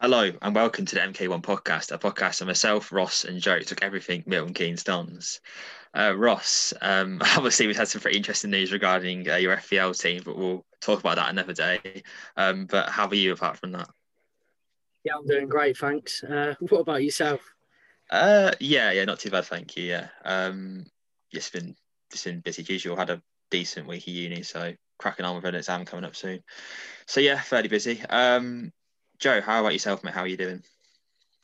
Hello and welcome to the MK1 podcast, a podcast of myself, Ross, and Joe took everything Milton Keynes dons. Uh, Ross, um, obviously we've had some pretty interesting news regarding uh, your FPL team, but we'll talk about that another day. Um, but how are you apart from that? Yeah, I'm doing great, thanks. Uh, what about yourself? Uh, yeah, yeah, not too bad, thank you. Yeah, um, it's been it's been busy as usual. Had a decent week of uni, so cracking on with an exam coming up soon. So yeah, fairly busy. Um, Joe, how about yourself, mate? How are you doing?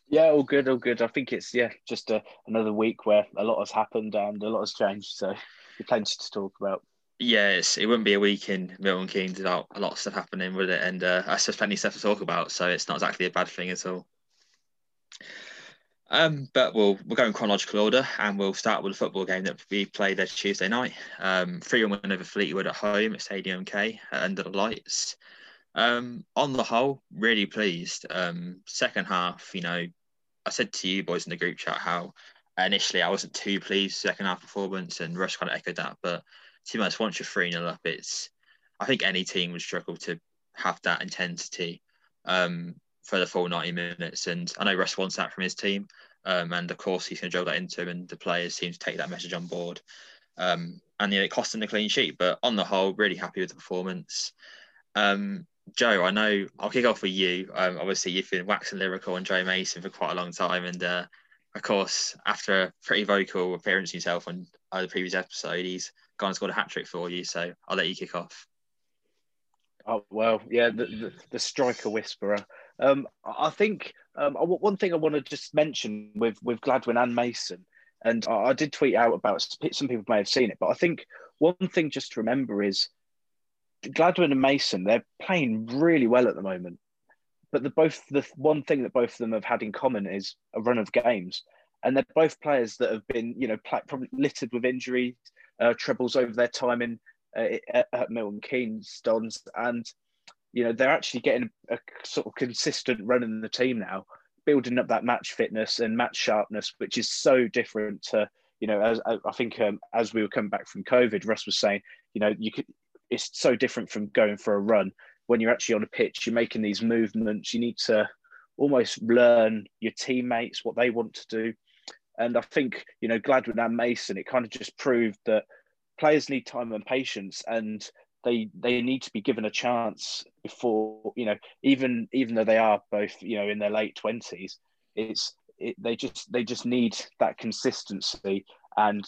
Yeah, all good, all good. I think it's yeah, just a, another week where a lot has happened and a lot has changed. So plenty to talk about. Yes, it wouldn't be a week in Milton Keynes without a lot of stuff happening, would it? And uh, that's just plenty of stuff to talk about, so it's not exactly a bad thing at all. Um, but we'll we'll go in chronological order, and we'll start with the football game that we played there Tuesday night. Um, three one win over Fleetwood at home at Stadium MK under the lights. Um, on the whole, really pleased. Um, second half, you know, I said to you boys in the group chat how initially I wasn't too pleased second half performance, and Rush kind of echoed that. But to be honest, once you're three 0 up, it's I think any team would struggle to have that intensity um, for the full 90 minutes. And I know Russ wants that from his team, um, and of course he's going to drill that into him, and the players seem to take that message on board. Um, and you know, it cost him the clean sheet, but on the whole, really happy with the performance. Um, Joe, I know I'll kick off with you. Um, obviously, you've been waxing lyrical on Joe Mason for quite a long time, and uh, of course, after a pretty vocal appearance himself on uh, the previous episode, he's gone and scored a hat trick for you. So I'll let you kick off. Oh well, yeah, the, the, the striker whisperer. Um, I think um, one thing I want to just mention with with Gladwin and Mason, and I, I did tweet out about some people may have seen it, but I think one thing just to remember is Gladwin and Mason, they're playing really well at the moment. But the both the one thing that both of them have had in common is a run of games, and they're both players that have been, you know, probably littered with injuries, uh, troubles over their time in uh, at, at Milton Keynes Dons, and you know they're actually getting a, a sort of consistent run in the team now, building up that match fitness and match sharpness, which is so different to you know, as I think um, as we were coming back from COVID, Russ was saying, you know, you could it's so different from going for a run. When you're actually on a pitch, you're making these movements. You need to almost learn your teammates what they want to do. And I think you know Gladwin and Mason, it kind of just proved that players need time and patience, and they they need to be given a chance before you know even even though they are both you know in their late twenties, it's it, they just they just need that consistency and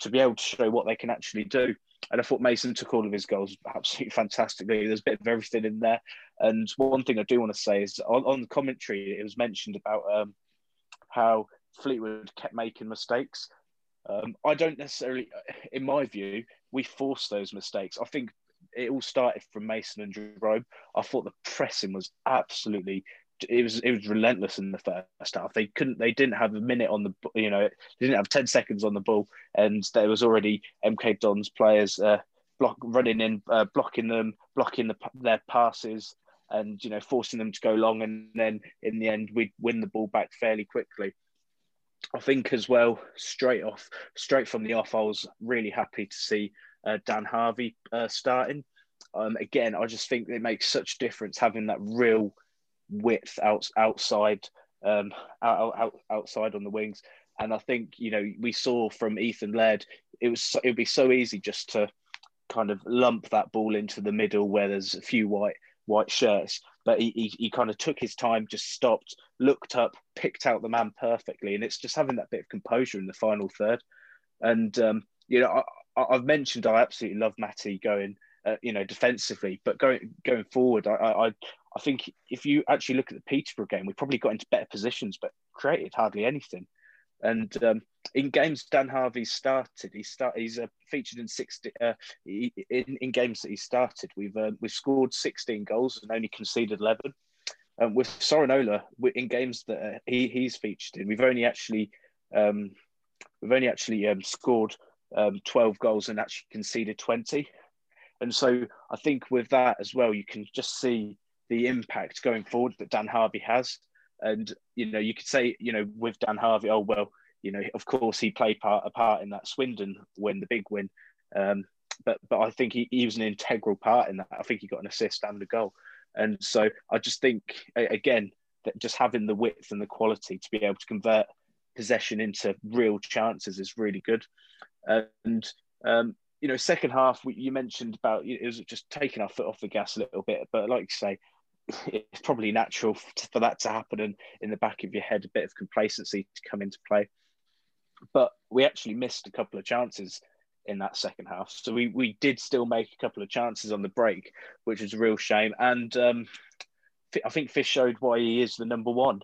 to be able to show what they can actually do. And I thought Mason took all of his goals absolutely fantastically. There's a bit of everything in there. And one thing I do want to say is on, on the commentary, it was mentioned about um, how Fleetwood kept making mistakes. Um, I don't necessarily, in my view, we forced those mistakes. I think it all started from Mason and Jerome. I thought the pressing was absolutely it was it was relentless in the first half. They couldn't they didn't have a minute on the you know they didn't have ten seconds on the ball, and there was already MK Dons players uh, block running in, uh, blocking them, blocking the, their passes, and you know forcing them to go long. And then in the end, we'd win the ball back fairly quickly. I think as well, straight off, straight from the off, I was really happy to see uh, Dan Harvey uh, starting. Um, again, I just think it makes such difference having that real width out, outside, um, out, out, outside on the wings. And I think you know we saw from Ethan Laird, it was it would be so easy just to kind of lump that ball into the middle where there's a few white white shirts. But he, he, he kind of took his time, just stopped, looked up, picked out the man perfectly, and it's just having that bit of composure in the final third. And um, you know, I, have mentioned I absolutely love Matty going, uh, you know, defensively, but going going forward, I, I I think if you actually look at the Peterborough game, we probably got into better positions, but created hardly anything. And um, in games Dan Harvey started, he start he's uh, featured in sixty uh, in, in games that he started. We've uh, we've scored sixteen goals and only conceded eleven. Um, with Sorinola, in games that uh, he he's featured in, we've only actually um, we've only actually um, scored um, twelve goals and actually conceded twenty. And so I think with that as well, you can just see the impact going forward that Dan Harvey has. And you know, you could say, you know, with Dan Harvey, oh well, you know, of course he played part a part in that Swindon win, the big win. Um, but but I think he, he was an integral part in that. I think he got an assist and a goal. And so I just think again that just having the width and the quality to be able to convert possession into real chances is really good. And um, you know, second half you mentioned about it was just taking our foot off the gas a little bit, but like you say, it's probably natural for that to happen and in the back of your head a bit of complacency to come into play. But we actually missed a couple of chances in that second half. So we, we did still make a couple of chances on the break which was a real shame. And um, i think fish showed why he is the number one.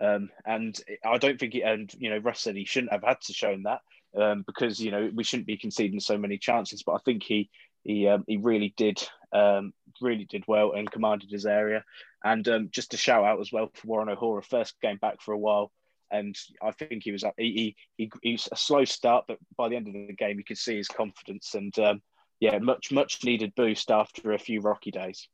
Um, and i don't think he, and you know russ said he shouldn't have had to show him that um, because you know we shouldn't be conceding so many chances. But i think he he um, he really did um, really did well and commanded his area. And um, just to shout out as well for Warren O'Hora, first game back for a while, and I think he was he, he, he was a slow start, but by the end of the game, you could see his confidence and um, yeah, much much needed boost after a few rocky days.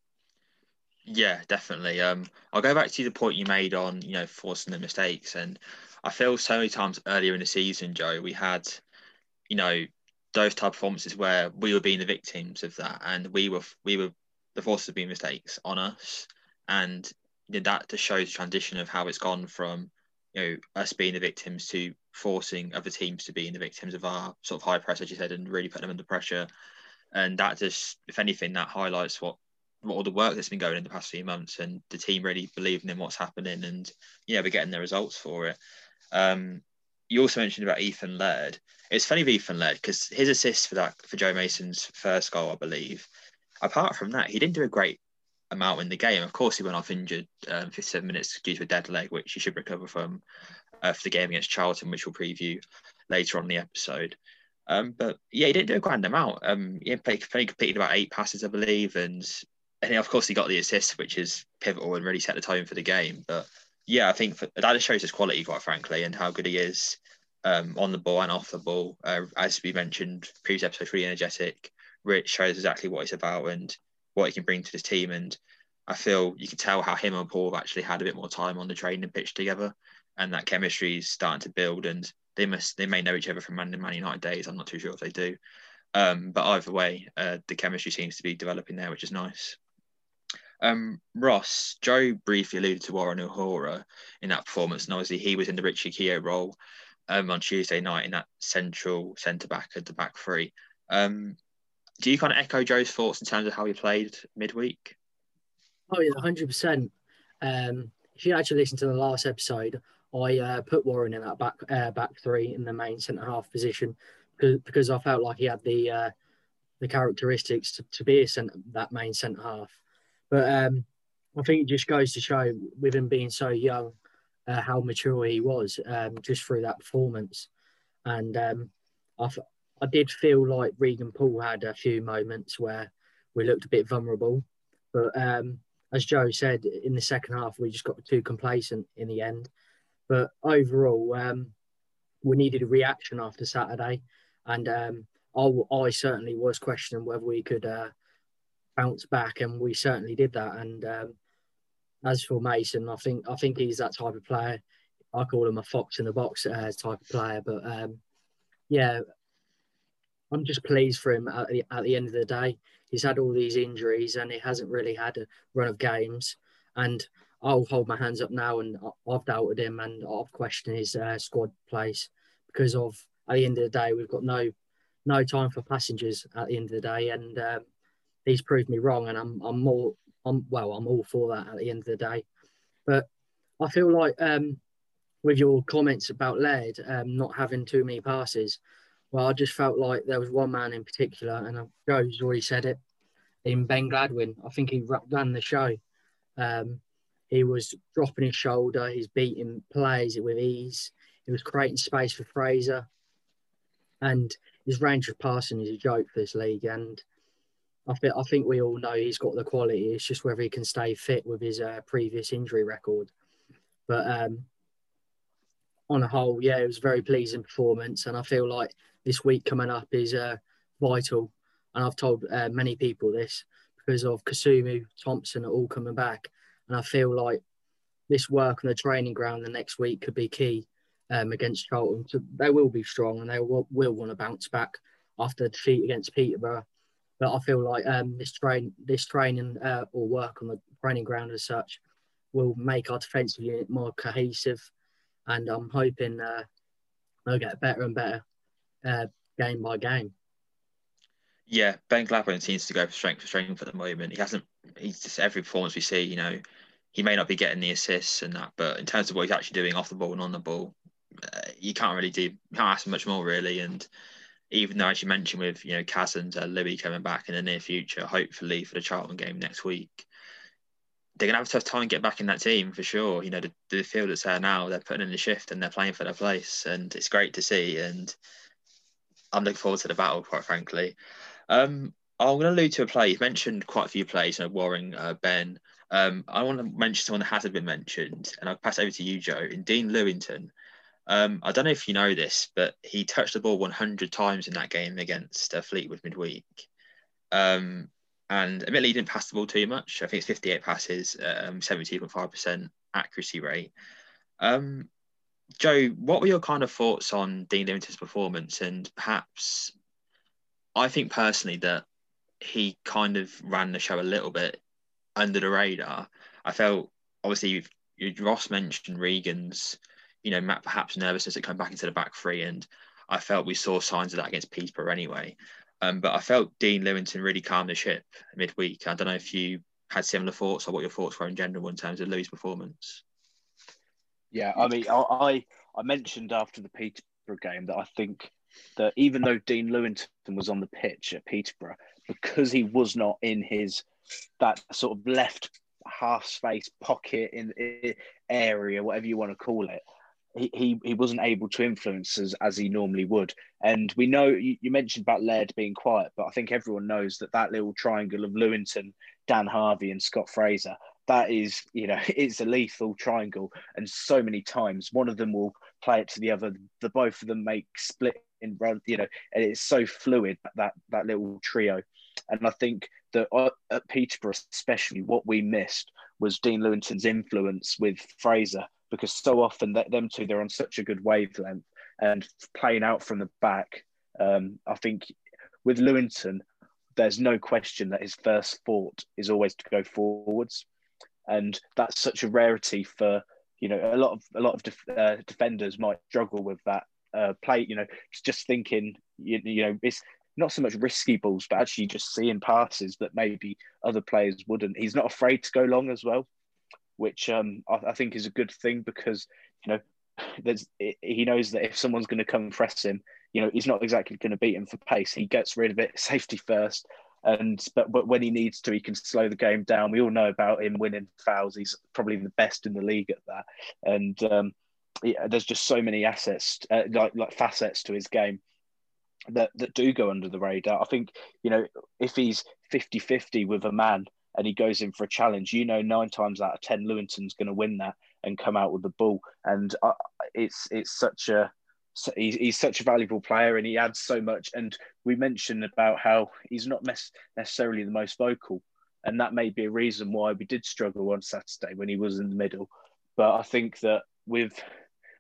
Yeah, definitely. Um, I'll go back to the point you made on you know forcing the mistakes, and I feel so many times earlier in the season, Joe, we had you know those type of performances where we were being the victims of that, and we were we were the forces of being mistakes on us, and you know, that just shows the transition of how it's gone from you know us being the victims to forcing other teams to being the victims of our sort of high press, as you said, and really putting them under pressure. And that just, if anything, that highlights what, what all the work that's been going in the past few months, and the team really believing in what's happening, and yeah, we're getting the results for it. Um, you also mentioned about Ethan Laird. It's funny with Ethan Laird because his assist for that for Joe Mason's first goal, I believe. Apart from that, he didn't do a great amount in the game. Of course, he went off injured um, 57 minutes due to a dead leg, which he should recover from uh, for the game against Charlton, which we'll preview later on the episode. Um, but yeah, he didn't do a grand amount. Um, he played completed about eight passes, I believe, and and of course he got the assist, which is pivotal and really set the tone for the game. But yeah, I think for, that just shows his quality, quite frankly, and how good he is um, on the ball and off the ball. Uh, as we mentioned, previous episode, really energetic. Rich shows exactly what he's about and what he can bring to this team. And I feel you can tell how him and Poole have actually had a bit more time on the training pitch together, and that chemistry is starting to build. And they must, they may know each other from Man, Man United days. I'm not too sure if they do. Um, but either way, uh, the chemistry seems to be developing there, which is nice. Um, Ross, Joe briefly alluded to Warren O'Hora in that performance, and obviously he was in the Richie Keogh role um, on Tuesday night in that central centre back at the back three. Um, do you kind of echo Joe's thoughts in terms of how he played midweek? Oh yeah, hundred um, percent. If you actually listen to the last episode, I uh, put Warren in that back uh, back three in the main centre half position because, because I felt like he had the uh, the characteristics to, to be a centre, that main centre half. But um, I think it just goes to show, with him being so young, uh, how mature he was um, just through that performance. And um, I, I did feel like Regan Poole had a few moments where we looked a bit vulnerable. But um, as Joe said in the second half, we just got too complacent in the end. But overall, um, we needed a reaction after Saturday, and um, I, I, certainly was questioning whether we could uh, bounce back, and we certainly did that. And um, as for Mason, I think I think he's that type of player. I call him a fox in the box uh, type of player, but um, yeah, I'm just pleased for him at the, at the end of the day. He's had all these injuries and he hasn't really had a run of games. And I'll hold my hands up now and I've doubted him and I've questioned his uh, squad place because of at the end of the day we've got no no time for passengers at the end of the day and um, he's proved me wrong and I'm I'm more I'm well I'm all for that at the end of the day. But I feel like um, with your comments about Laird um, not having too many passes, well, I just felt like there was one man in particular, and Joe's already said it, in Ben Gladwin. I think he ran the show. Um, he was dropping his shoulder, he's beating plays with ease, he was creating space for Fraser, and his range of passing is a joke for this league. And I think I think we all know he's got the quality. It's just whether he can stay fit with his uh, previous injury record. But um, on a whole, yeah, it was a very pleasing performance, and I feel like this week coming up is uh, vital. And I've told uh, many people this because of Kasumu, Thompson are all coming back. And I feel like this work on the training ground the next week could be key um, against Charlton. So they will be strong and they will, will want to bounce back after the defeat against Peterborough. But I feel like um, this train, this training uh, or work on the training ground as such will make our defensive unit more cohesive. And I'm hoping uh, they'll get better and better uh, game by game. Yeah, Ben Gladwin seems to go for strength for strength at the moment. He hasn't. He's just every performance we see. You know, he may not be getting the assists and that, but in terms of what he's actually doing off the ball and on the ball, uh, you can't really do. Can't ask much more really. And even though, as you mentioned, with you know Cousins, uh, Louis coming back in the near future, hopefully for the Charlton game next week, they're gonna have a tough time getting back in that team for sure. You know, the, the field that's there now, they're putting in the shift and they're playing for their place, and it's great to see. And I'm looking forward to the battle, quite frankly. Um, I'm going to allude to a play. You've mentioned quite a few plays, you know, Warren, uh, Ben. Um, I want to mention someone that hasn't been mentioned, and I'll pass over to you, Joe, in Dean Lewington. Um, I don't know if you know this, but he touched the ball 100 times in that game against uh, Fleetwood midweek. Um, and admittedly, he didn't pass the ball too much. I think it's 58 passes, um, 72.5% accuracy rate. Um, Joe, what were your kind of thoughts on Dean Lewington's performance? And perhaps, I think personally that he kind of ran the show a little bit under the radar. I felt obviously Ross mentioned Regan's, you know, Matt perhaps nervousness at coming back into the back three, and I felt we saw signs of that against Peterborough anyway. Um, but I felt Dean Lewington really calmed the ship midweek. I don't know if you had similar thoughts or what your thoughts were in general in terms of Louis' performance. Yeah, I mean, I I mentioned after the Peterborough game that I think that even though Dean Lewington was on the pitch at Peterborough, because he was not in his that sort of left half space pocket in, in area, whatever you want to call it, he, he, he wasn't able to influence as, as he normally would. And we know you, you, mentioned about Laird being quiet, but I think everyone knows that that little triangle of Lewington, Dan Harvey, and Scott Fraser that is, you know, it's a lethal triangle. And so many times one of them will play it to the other. The both of them make split in run, you know, and it's so fluid that that little trio. And I think that uh, at Peterborough, especially, what we missed was Dean Lewington's influence with Fraser because so often that them two they're on such a good wavelength and playing out from the back. Um, I think with Lewington, there's no question that his first thought is always to go forwards and that's such a rarity for you know a lot of a lot of def, uh, defenders might struggle with that uh, play. You know, just thinking you, you know it's not so much risky balls, but actually just seeing passes that maybe other players wouldn't. He's not afraid to go long as well, which um, I, I think is a good thing because you know he knows that if someone's going to come press him, you know he's not exactly going to beat him for pace. He gets rid of it safety first, and but but when he needs to, he can slow the game down. We all know about him winning fouls. He's probably the best in the league at that. And um, yeah, there's just so many assets, uh, like like facets to his game that that do go under the radar. I think you know if he's 50-50 with a man and he goes in for a challenge, you know, nine times out of 10, Lewington's going to win that and come out with the ball. And uh, it's, it's such a, he's, he's such a valuable player and he adds so much. And we mentioned about how he's not necessarily the most vocal. And that may be a reason why we did struggle on Saturday when he was in the middle. But I think that with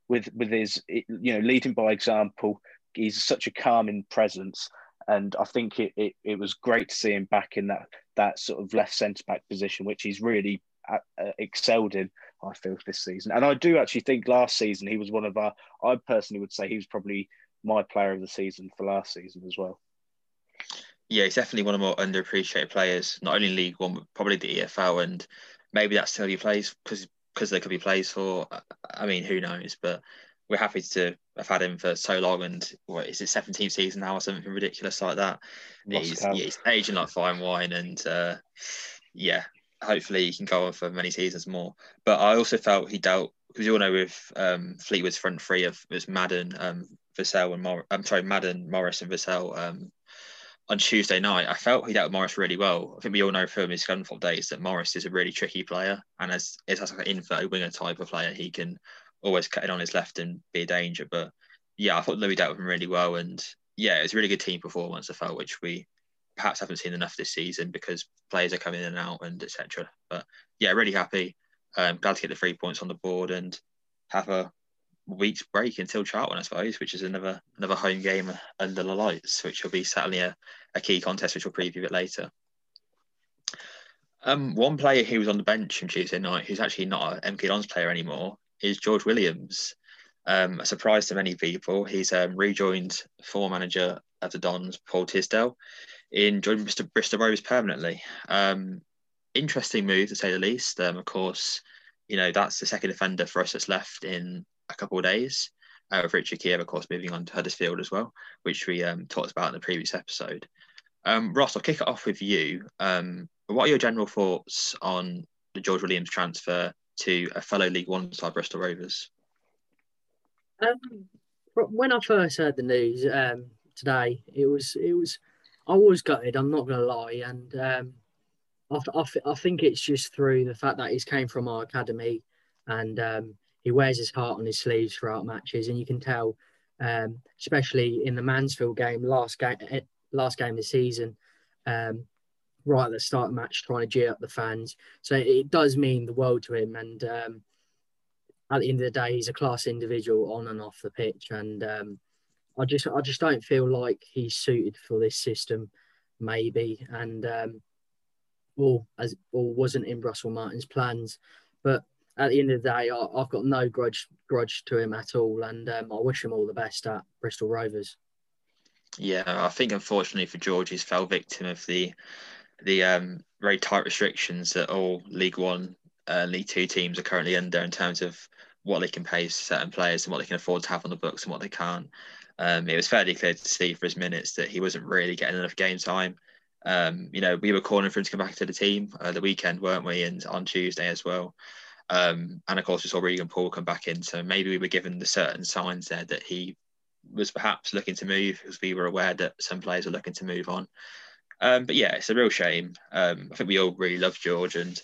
with with his you know leading by example, he's such a calming presence, and I think it, it, it was great to see him back in that that sort of left centre back position, which he's really uh, uh, excelled in. I feel this season, and I do actually think last season he was one of our. I personally would say he was probably my player of the season for last season as well. Yeah, he's definitely one of more underappreciated players, not only League One, but probably the EFL, and maybe that's still he plays because because there could be plays for. I mean, who knows? But we're happy to have had him for so long, and what is it, 17th season now or something ridiculous like that. He's, yeah, he's, aging like fine wine, and uh, yeah, hopefully he can go on for many seasons more. But I also felt he dealt because you all know with um, Fleetwood's front three of was Madden, um, Vassell, and Mor- I'm sorry, Madden, Morris, and Vassell. Um, on Tuesday night, I felt he dealt with Morris really well. I think we all know from his Scunthorpe days that Morris is a really tricky player, and as is like an inverted winger type of player, he can always cutting on his left and be a danger. But yeah, I thought Louis dealt with him really well, and yeah, it was a really good team performance. I felt which we perhaps haven't seen enough this season because players are coming in and out and etc. But yeah, really happy. Um, glad to get the three points on the board and have a week's break until Charlton, I suppose, which is another another home game under the lights, which will be certainly a, a key contest, which we'll preview a bit later. Um, one player who was on the bench on Tuesday night, who's actually not an MK Dons player anymore, is George Williams. Um, a surprise to many people, he's um, rejoined former manager of the Dons, Paul Tisdale, in joining Bristol, Bristol Rovers permanently. Um, interesting move to say the least. Um, of course, you know that's the second defender for us that's left in a couple of days. Uh, with Richard Keogh, of course, moving on to Huddersfield as well, which we um, talked about in the previous episode. Um, Ross, I'll kick it off with you. What are your general thoughts on the George Williams transfer to a fellow League One side, Bristol Rovers? Um, when I first heard the news um, today, it was it was I was gutted. I'm not going to lie, and um, I, I, I, think it's just through the fact that he's came from our academy, and um, he wears his heart on his sleeves throughout matches, and you can tell, um, especially in the Mansfield game, last game, eh, last game of the season, um, right at the start of the match, trying to cheer up the fans. So it does mean the world to him, and um, at the end of the day, he's a class individual on and off the pitch, and um, I just I just don't feel like he's suited for this system, maybe, and um, or as or wasn't in Russell Martin's plans, but at the end of the day, I, have got no grudge grudge to him at all, and um, I wish him all the best at Bristol Rovers. Yeah, I think unfortunately for George, he's fell victim of the the um, very tight restrictions that all League One, uh, League Two teams are currently under in terms of what they can pay certain players and what they can afford to have on the books and what they can't. Um, it was fairly clear to see for his minutes that he wasn't really getting enough game time. Um, you know, we were calling for him to come back to the team uh, the weekend, weren't we? And on Tuesday as well. Um, and of course, we saw Regan Poole come back in. So maybe we were given the certain signs there that he was perhaps looking to move because we were aware that some players are looking to move on. Um, but yeah, it's a real shame. Um, I think we all really love George, and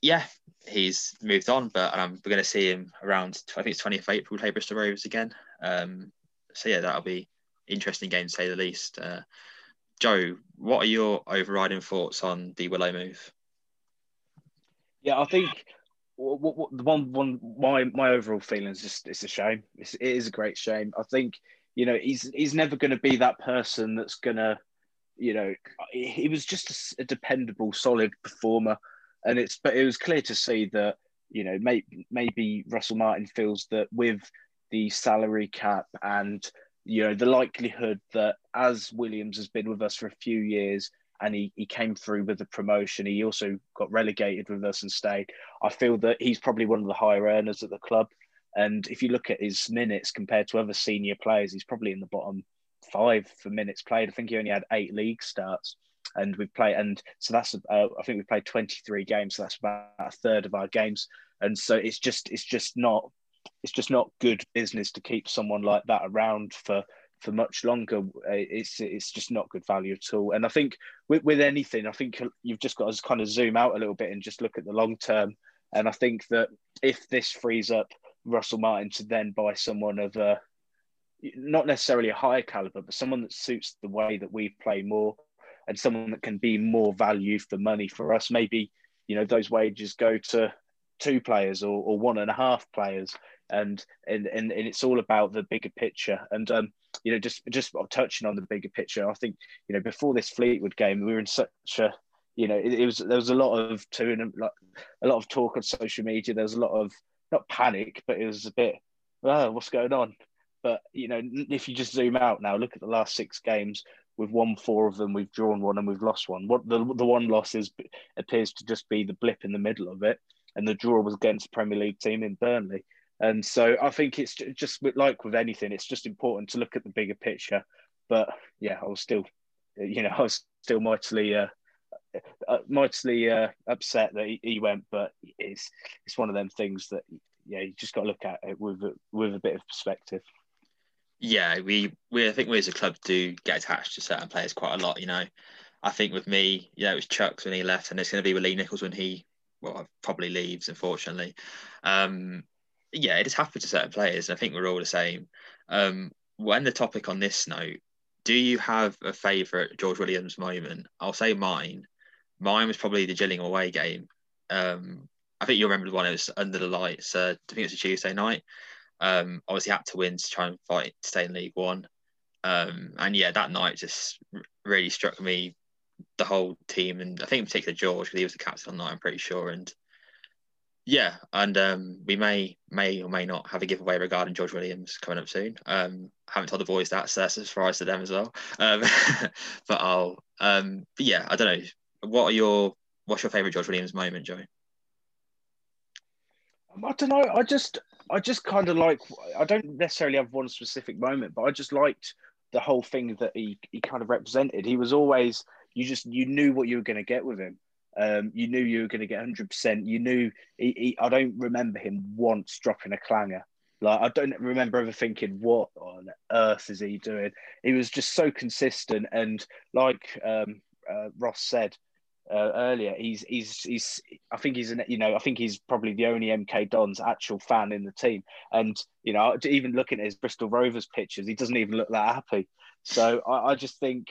yeah, he's moved on. But um, we're going to see him around. I think it's 20th April. Play Bristol Rovers again. Um, so yeah, that'll be interesting game to say the least. Uh, Joe, what are your overriding thoughts on the Willow move? Yeah, I think what, what, the one one my my overall feeling is just it's a shame. It's, it is a great shame. I think you know he's he's never going to be that person that's going to you know he was just a, a, dependable, solid performer, and it's but it was clear to see that you know maybe maybe Russell Martin feels that with the salary cap and you know the likelihood that as Williams has been with us for a few years and he, he came through with the promotion. He also got relegated with us and stayed. I feel that he's probably one of the higher earners at the club. And if you look at his minutes compared to other senior players, he's probably in the bottom five for minutes played. I think he only had eight league starts. And we've played, and so that's, uh, I think we've played 23 games. So that's about a third of our games. And so it's just, it's just not, it's just not good business to keep someone like that around for for much longer, it's it's just not good value at all. And I think with, with anything, I think you've just got to kind of zoom out a little bit and just look at the long term. And I think that if this frees up Russell Martin to then buy someone of a not necessarily a higher caliber, but someone that suits the way that we play more, and someone that can be more value for money for us, maybe you know those wages go to two players or, or one and a half players. And, and and and it's all about the bigger picture. And um you know just just touching on the bigger picture i think you know before this fleetwood game we were in such a you know it, it was there was a lot of tune like a lot of talk on social media. There was a lot of not panic but it was a bit oh what's going on but you know if you just zoom out now look at the last six games we've won four of them we've drawn one and we've lost one what the, the one loss is appears to just be the blip in the middle of it and the draw was against a Premier League team in Burnley. And so I think it's just like with anything, it's just important to look at the bigger picture. But yeah, I was still, you know, I was still mightily, uh, uh, mightily uh, upset that he, he, went. But it's it's one of them things that yeah, you just got to look at it with with a bit of perspective. Yeah, we we I think we as a club do get attached to certain players quite a lot. You know, I think with me, yeah, it was Chuks when he left, and it's going to be with Lee Nicholls when he well, probably leaves, unfortunately. Um, yeah, it has happened to certain players, and I think we're all the same. Um, when the topic on this note, do you have a favourite George Williams moment? I'll say mine. Mine was probably the Gillingham away game. Um, I think you remember the one it was under the lights. Uh, I think it was a Tuesday night. Um, obviously had to win to try and fight stay in League One. Um, and yeah, that night just really struck me the whole team, and I think in particular George because he was the captain on night. I'm pretty sure, and yeah, and um, we may may or may not have a giveaway regarding George Williams coming up soon. Um, haven't told the boys that, so that's a surprise to them as well. Um, but I'll, um, but yeah, I don't know. What are your what's your favourite George Williams moment, Joey? Um, I don't know. I just I just kind of like. I don't necessarily have one specific moment, but I just liked the whole thing that he he kind of represented. He was always you just you knew what you were going to get with him. Um, you knew you were going to get hundred percent. You knew. He, he, I don't remember him once dropping a clanger. Like I don't remember ever thinking, "What on earth is he doing?" He was just so consistent, and like um, uh, Ross said uh, earlier, he's he's he's. I think he's an you know I think he's probably the only MK Dons actual fan in the team, and you know even looking at his Bristol Rovers pictures, he doesn't even look that happy. So I, I just think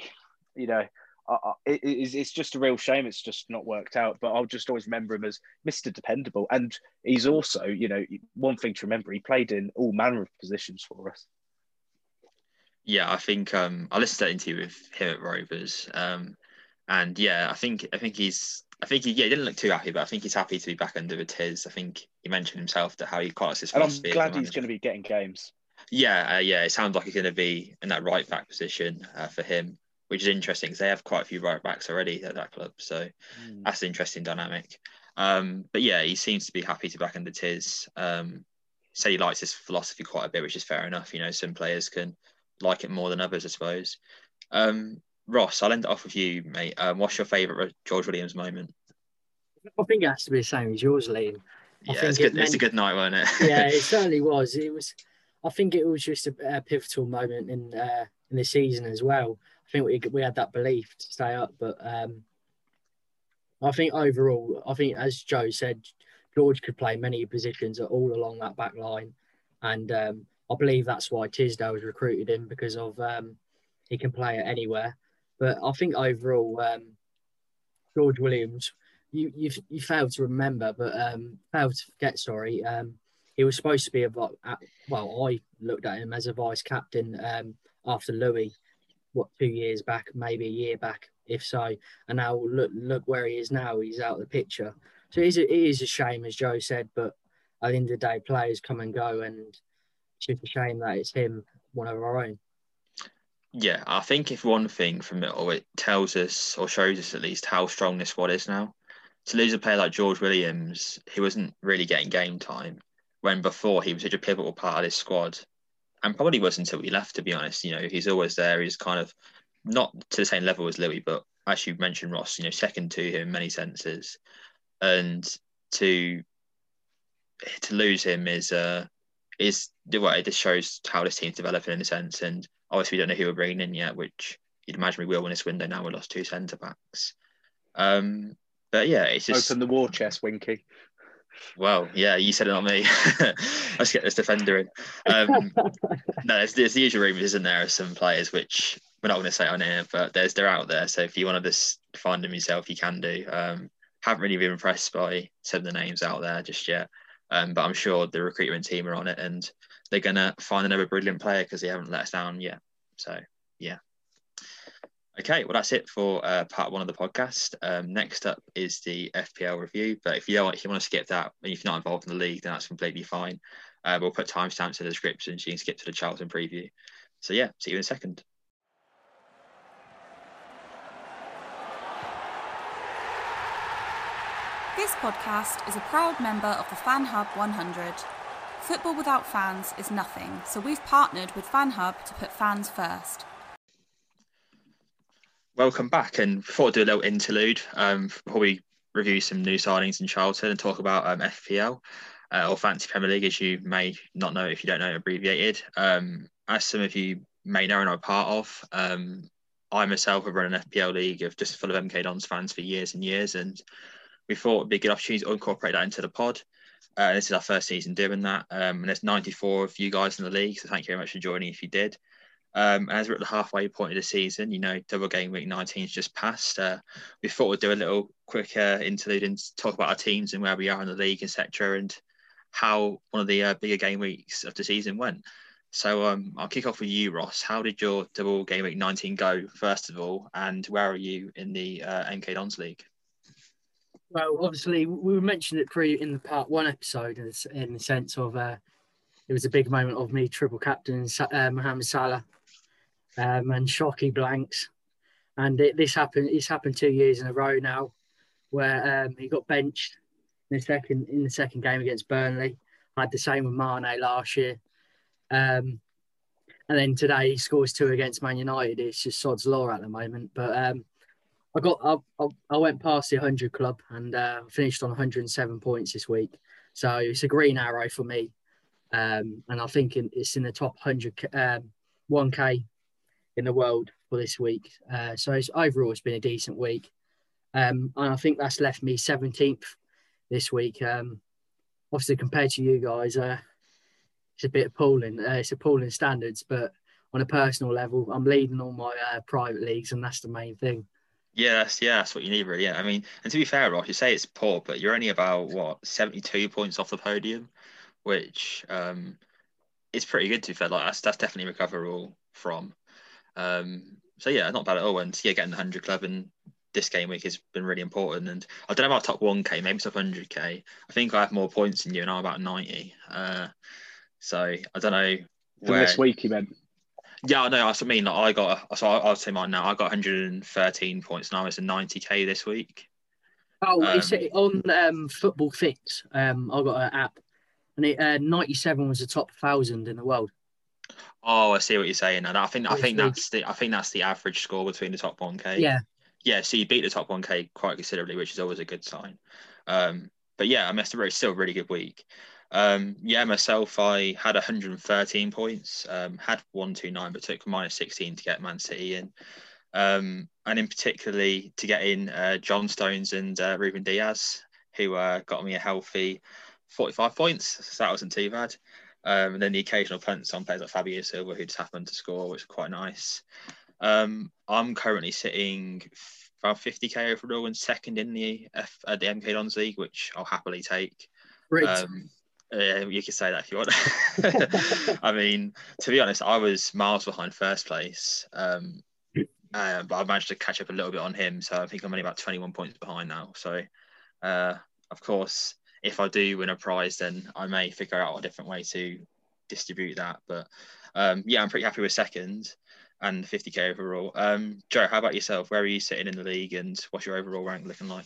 you know I, it, it's, it's just a real shame it's just not worked out. But I'll just always remember him as Mr. Dependable. And he's also, you know, one thing to remember, he played in all manner of positions for us. Yeah, I think um, I listened to that interview with him at Rovers, um, and yeah, I think I think he's I think he yeah he didn't look too happy, but I think he's happy to be back under the Tiz. I think he mentioned himself that how he quite likes his philosophy. And I'm glad he's going to be getting games. Yeah, uh, yeah, it sounds like he's going to be in that right back position uh, for him which is interesting because they have quite a few right backs already at that club. So mm. that's an interesting dynamic. Um, but yeah, he seems to be happy to back under Tiz. Um, said he likes his philosophy quite a bit, which is fair enough. You know, some players can like it more than others, I suppose. Um, Ross, I'll end it off with you, mate. Um, what's your favourite George Williams moment? I think it has to be the same as yours, Liam. I yeah, it's, good, it meant, it's a good night, wasn't it? yeah, it certainly was. It was. I think it was just a, a pivotal moment in uh, in the season as well. I think we we had that belief to stay up, but um, I think overall, I think as Joe said, George could play many positions all along that back line, and um, I believe that's why Tisdale was recruited him because of um, he can play it anywhere. But I think overall, um, George Williams, you you you failed to remember, but um, failed to forget. Sorry, um, he was supposed to be a well. I looked at him as a vice captain um, after Louis what two years back, maybe a year back, if so. And now look look where he is now. He's out of the picture. So it is, a, it is a shame, as Joe said. But at the end of the day, players come and go, and it's just a shame that it's him, one of our own. Yeah, I think if one thing from it, or it tells us or shows us at least how strong this squad is now. To lose a player like George Williams, he wasn't really getting game time when before he was such a pivotal part of this squad and probably was until he left. To be honest, you know, he's always there. He's kind of not to the same level as Louis, but as you mentioned, Ross, you know, second to him in many senses, and to to lose him is uh is well, it just shows how this team's developing in a sense, and Obviously, we don't know who we're bringing in yet, which you'd imagine we will win this window. Now we lost two centre backs. Um, but yeah, it's just open the war chest, Winky. Well, yeah, you said it, not me. Let's get this defender in. Um, no, there's, there's the usual rumours, isn't there, of some players which we're not going to say on here, but there's they're out there. So if you want to just find them yourself, you can do. Um, haven't really been impressed by some of the names out there just yet, um, but I'm sure the recruitment team are on it and they're to find another brilliant player because they haven't let us down yet. So yeah. Okay, well that's it for uh, part one of the podcast. Um, next up is the FPL review, but if you don't, if you want to skip that, and if you're not involved in the league, then that's completely fine. Uh, we'll put timestamps in the description so you can skip to the Charlton preview. So yeah, see you in a second. This podcast is a proud member of the Fan Hub 100. Football without fans is nothing, so we've partnered with FanHub to put fans first. Welcome back, and before I do a little interlude, um, before we review some new signings in Charlton and talk about um, FPL uh, or Fantasy Premier League, as you may not know if you don't know it abbreviated. Um, as some of you may know and are part of, um, I myself have run an FPL league of just full of MK Dons fans for years and years, and we thought it'd be a good opportunity to incorporate that into the pod. Uh, this is our first season doing that, um, and there's 94 of you guys in the league, so thank you very much for joining if you did. Um, as we're at the halfway point of the season, you know, double game week 19 has just passed. Uh, we thought we'd do a little quick uh, interlude and talk about our teams and where we are in the league, etc., and how one of the uh, bigger game weeks of the season went. So um, I'll kick off with you, Ross. How did your double game week 19 go, first of all, and where are you in the uh, MK Dons League? Well, obviously, we mentioned it pre in the part one episode in the sense of uh, it was a big moment of me triple captain uh, Mohamed Salah um, and shocky blanks. And it, this happened. It's happened two years in a row now, where um, he got benched in the second in the second game against Burnley. I had the same with Mane last year, um, and then today he scores two against Man United. It's just sod's law at the moment. But um, I got I, I, went past the 100 club and uh, finished on 107 points this week. So it's a green arrow for me, um, and I think it's in the top 100 um, 1k in the world for this week. Uh, so it's, overall, it's been a decent week. Um, and I think that's left me 17th this week. Um, obviously, compared to you guys, uh, it's a bit appalling. Uh, it's appalling standards, but on a personal level, I'm leading all my uh, private leagues, and that's the main thing. Yeah, that's, yeah, that's what you need, really. Yeah, I mean, and to be fair, Ross, you say it's poor, but you're only about what 72 points off the podium, which um, is pretty good to be fair. Like that's that's definitely recoverable from. Um, so yeah, not bad at all. And yeah, getting the hundred club and this game week has been really important. And I don't know about top one k, maybe top hundred k. I think I have more points than you, and I'm about ninety. Uh, so I don't know. Where... this week, you meant? Yeah, I know. I mean, like, I got. So I, will say mine now. I got 113 points, and I was a 90k this week. Oh, um, it's on um, Football Fix. Um, I got an app, and it, uh, 97 was the top thousand in the world. Oh, I see what you're saying. And I think I think that's the I think that's the average score between the top one k. Yeah. Yeah. So you beat the top one k quite considerably, which is always a good sign. Um, but yeah, I missed a very still a really good week. Um, yeah, myself, I had 113 points, um, had 129, but took minus 16 to get Man City in. Um, and in particularly to get in uh, John Stones and uh, Ruben Dias, who uh, got me a healthy 45 points. So that wasn't too bad. Um, and then the occasional punts on players like Fabio Silva, who just happened to score, which was quite nice. Um, I'm currently sitting about 50k overall and second in the F, uh, the MK Dons League, which I'll happily take. Great. Um, yeah, you can say that if you want. I mean, to be honest, I was miles behind first place, um, uh, but I managed to catch up a little bit on him. So I think I'm only about 21 points behind now. So, uh, of course, if I do win a prize, then I may figure out a different way to distribute that. But um, yeah, I'm pretty happy with second and 50k overall. Um, Joe, how about yourself? Where are you sitting in the league, and what's your overall rank looking like?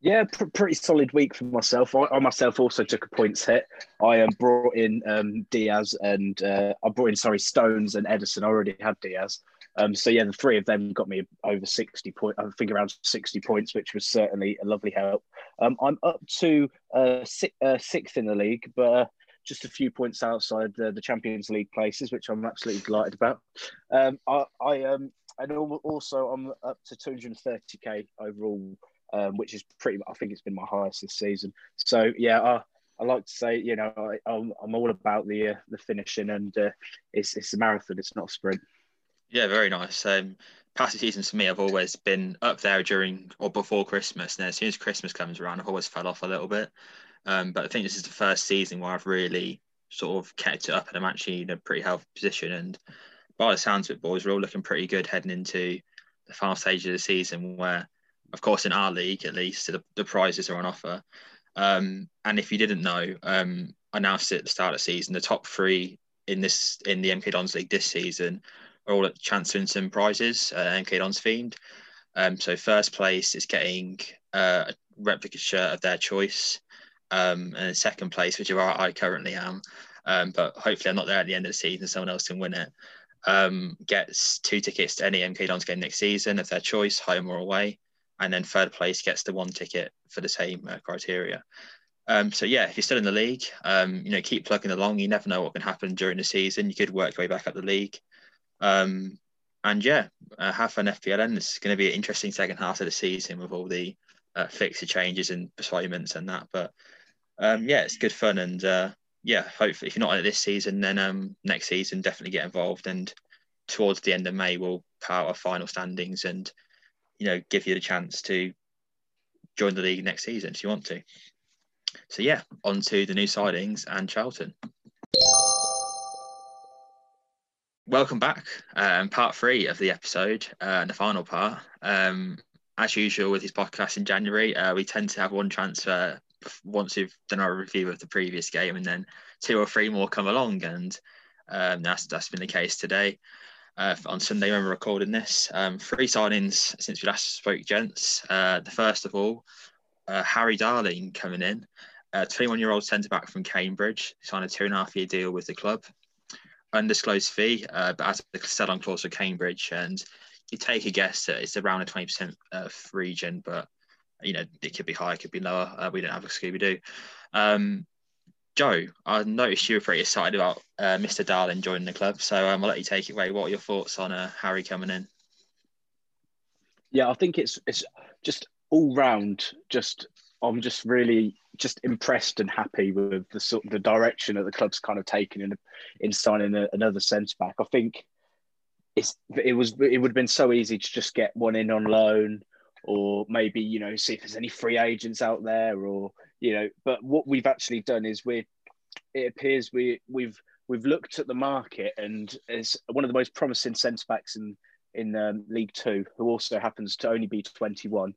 Yeah, pr- pretty solid week for myself. I, I, myself also took a points hit. I um, brought in um, Dias and uh, I brought in sorry Stones and Ederson. I already had Dias, Um, so yeah, the three of them got me over sixty point. I think around sixty points, which was certainly a lovely help. Um, I'm up to uh, six, uh, sixth in the league, but uh, just a few points outside the, the Champions League places, which I'm absolutely delighted about. Um, I, I um, and also I'm up to 230k overall, um, which is pretty. I think it's been my highest this season. So yeah, I, I like to say, you know, I, am I'm all about the uh, the finishing, and uh, it's it's a marathon. It's not a sprint. Yeah, very nice. Um, past seasons for me, I've always been up there during or before Christmas. And as soon as Christmas comes around, I've always fell off a little bit. Um, but I think this is the first season where I've really sort of kept it up and I'm actually in a pretty healthy position. And by the sounds of it, boys, we're all looking pretty good heading into the final stage of the season where, of course, in our league at least, the, the prizes are on offer. Um, and if you didn't know, um, announced at the start of the season, the top three in this in the MK Dons League this season are all at chance to win some prizes, uh, MK Dons themed. Um, so first place is getting uh, a replica shirt of their choice um, and second place, which I currently am. Um, but hopefully, I'm not there at the end of the season. Someone else can win it. Um, gets two tickets to any MK Dons game next season of their choice, home or away. And then third place gets the one ticket for the same uh, criteria. Um, so yeah, if you're still in the league, um, you know, keep plugging along. You never know what can happen during the season. You could work your way back up the league. Um, and yeah, uh, have fun FPLN. It's going to be an interesting second half of the season with all the uh, fixture changes and postponements and that. But um, yeah, it's good fun, and uh, yeah, hopefully, if you're not on it this season, then um, next season definitely get involved. And towards the end of May, we'll power our final standings and you know give you the chance to join the league next season if you want to. So yeah, on to the new sidings and Charlton. Welcome back, um, part three of the episode uh, and the final part. Um, as usual with his podcast in January, uh, we tend to have one transfer once we've done our review of the previous game, and then two or three more come along, and um, that's that's been the case today. Uh, on Sunday when we're recording this, um, three signings since we last spoke, gents. Uh, the first of all, uh, Harry Darling coming in, a 21 year old centre back from Cambridge, signed a two and a half year deal with the club. Undisclosed fee, uh, but as a sell on clause for Cambridge, and you take a guess that it's around a 20% uh, region, but you know, it could be higher, it could be lower. Uh, we don't have a Scooby Doo. Um, Joe, I noticed you were pretty excited about uh, Mr. Darling joining the club, so um, I'll let you take it away. What are your thoughts on uh, Harry coming in? Yeah, I think it's it's just all round. Just I'm just really just impressed and happy with the sort of the direction that the club's kind of taken in in signing a, another centre back. I think it's it was it would have been so easy to just get one in on loan or maybe you know see if there's any free agents out there or you know but what we've actually done is we it appears we we've we've looked at the market and as one of the most promising centre backs in in um, League Two, who also happens to only be 21.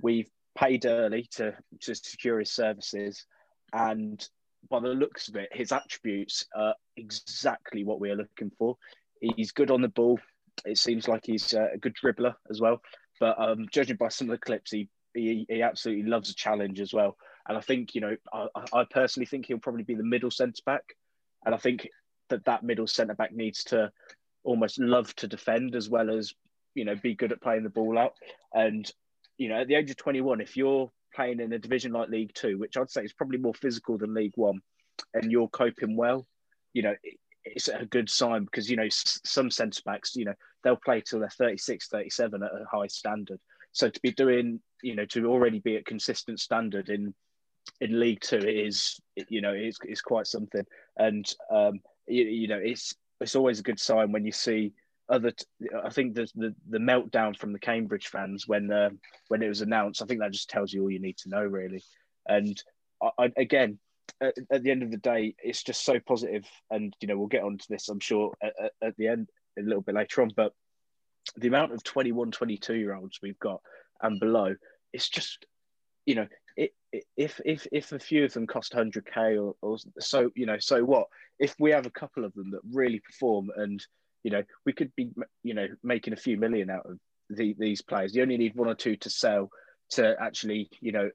We've paid early to to secure his services, and by the looks of it, his attributes are exactly what we are looking for. He's good on the ball. It seems like he's a good dribbler as well. But um, judging by some of the clips, he, he, he absolutely loves a challenge as well. And I think you know, I, I personally think he'll probably be the middle centre back, and I think that that middle centre back needs to almost love to defend as well as you know be good at playing the ball out. And you know, at the age of 21, if you're playing in a division like League Two, which I'd say is probably more physical than League One, and you're coping well, you know, it's a good sign because you know some centre backs you know they'll play till they're 36 37 at a high standard so to be doing you know to already be at consistent standard in in league two is you know it's, is quite something. And um you, you know it's it's always a good sign when you see other i think the, the the meltdown from the cambridge fans when uh, when it was announced i think that just tells you all you need to know really. And I, I, again at, at, the end of the day, it's just so positive, and you know we'll get onto this, I'm sure, at, at, the end a little bit later on. But the amount of 21, 22 year olds we've got and below, it's just, you know, if if if a few of them cost 100k or, or so, you know, so what? If we have a couple of them that really perform, and you know, we could be, you know, making a few million out of the, these players. You only need one or two to sell to actually, you know,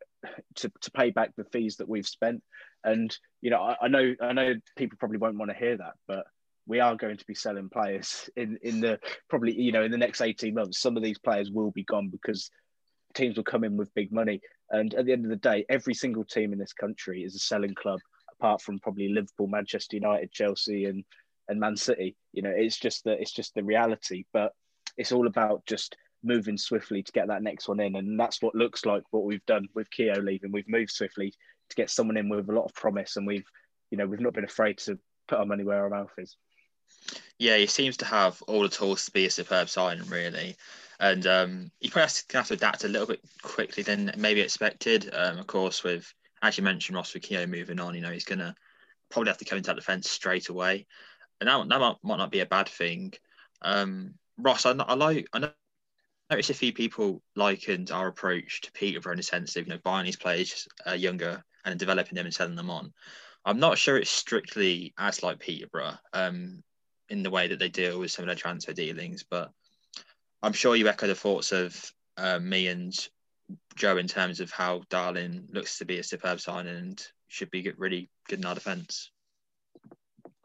to, to pay back the fees that we've spent. And you know, I, I know I know people probably won't want to hear that, but we are going to be selling players in in the probably you know in the next 18 months some of these players will be gone because teams will come in with big money and at the end of the day every single team in this country is a selling club apart from probably Liverpool, Manchester United, Chelsea, and and Man City. You know, it's just the it's just the reality. But it's all about just moving swiftly to get that next one in, and that's what looks like what we've done with Keogh leaving. We've moved swiftly to get someone in with a lot of promise, and we've you know we've not been afraid to put our money where our mouth is. Yeah, he seems to have all the tools to be a superb signing, really. And um, he probably has to, have to adapt a little bit quickly than maybe expected. Um, of course, with as you mentioned, Ross Keogh moving on, you know, he's to probably have to come into that defence straight away. And that, that might, might not be a bad thing. Um, Ross, I, I like, I know noticed a few people likened our approach to Peterborough in the sense of you know buying these players uh, younger and developing them and selling them on. I'm not sure it's strictly as like Peterborough um, in the way that they deal with some of their transfer dealings, but I'm sure you echo the thoughts of uh, me and Joe in terms of how Darling looks to be a superb sign and should be really good in our defence.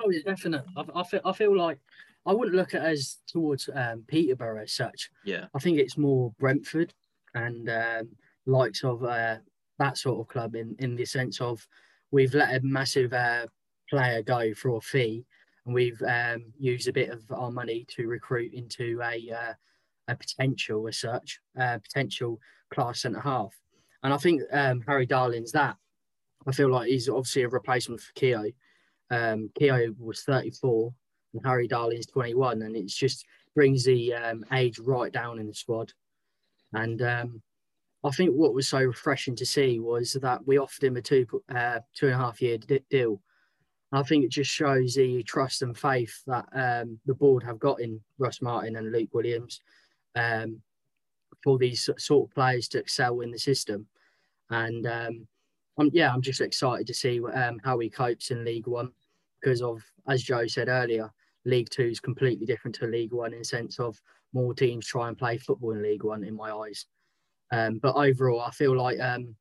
Oh, yeah, definitely. I, I, feel, I feel like I wouldn't look at as towards um, Peterborough as such. Yeah. I think it's more Brentford and um, likes of uh, that sort of club in, in the sense of we've let a massive uh, player go for a fee and we've um, used a bit of our money to recruit into a uh, a potential as such, uh, potential class centre half. And I think um, Harry Darling's that. I feel like he's obviously a replacement for Keogh. Um, Keogh was 34 and Harry Darling's 21, and it just brings the um, age right down in the squad. And um, I think what was so refreshing to see was that we offered him a two uh, two and a half year d- deal. I think it just shows the trust and faith that um, the board have got in Ross Martin and Luke Williams um, for these sort of players to excel in the system. And um, I'm, yeah, I'm just excited to see um, how he copes in League One because of, as Joe said earlier, League Two is completely different to League One in the sense of more teams try and play football in League One, in my eyes. Um, but overall, I feel like um,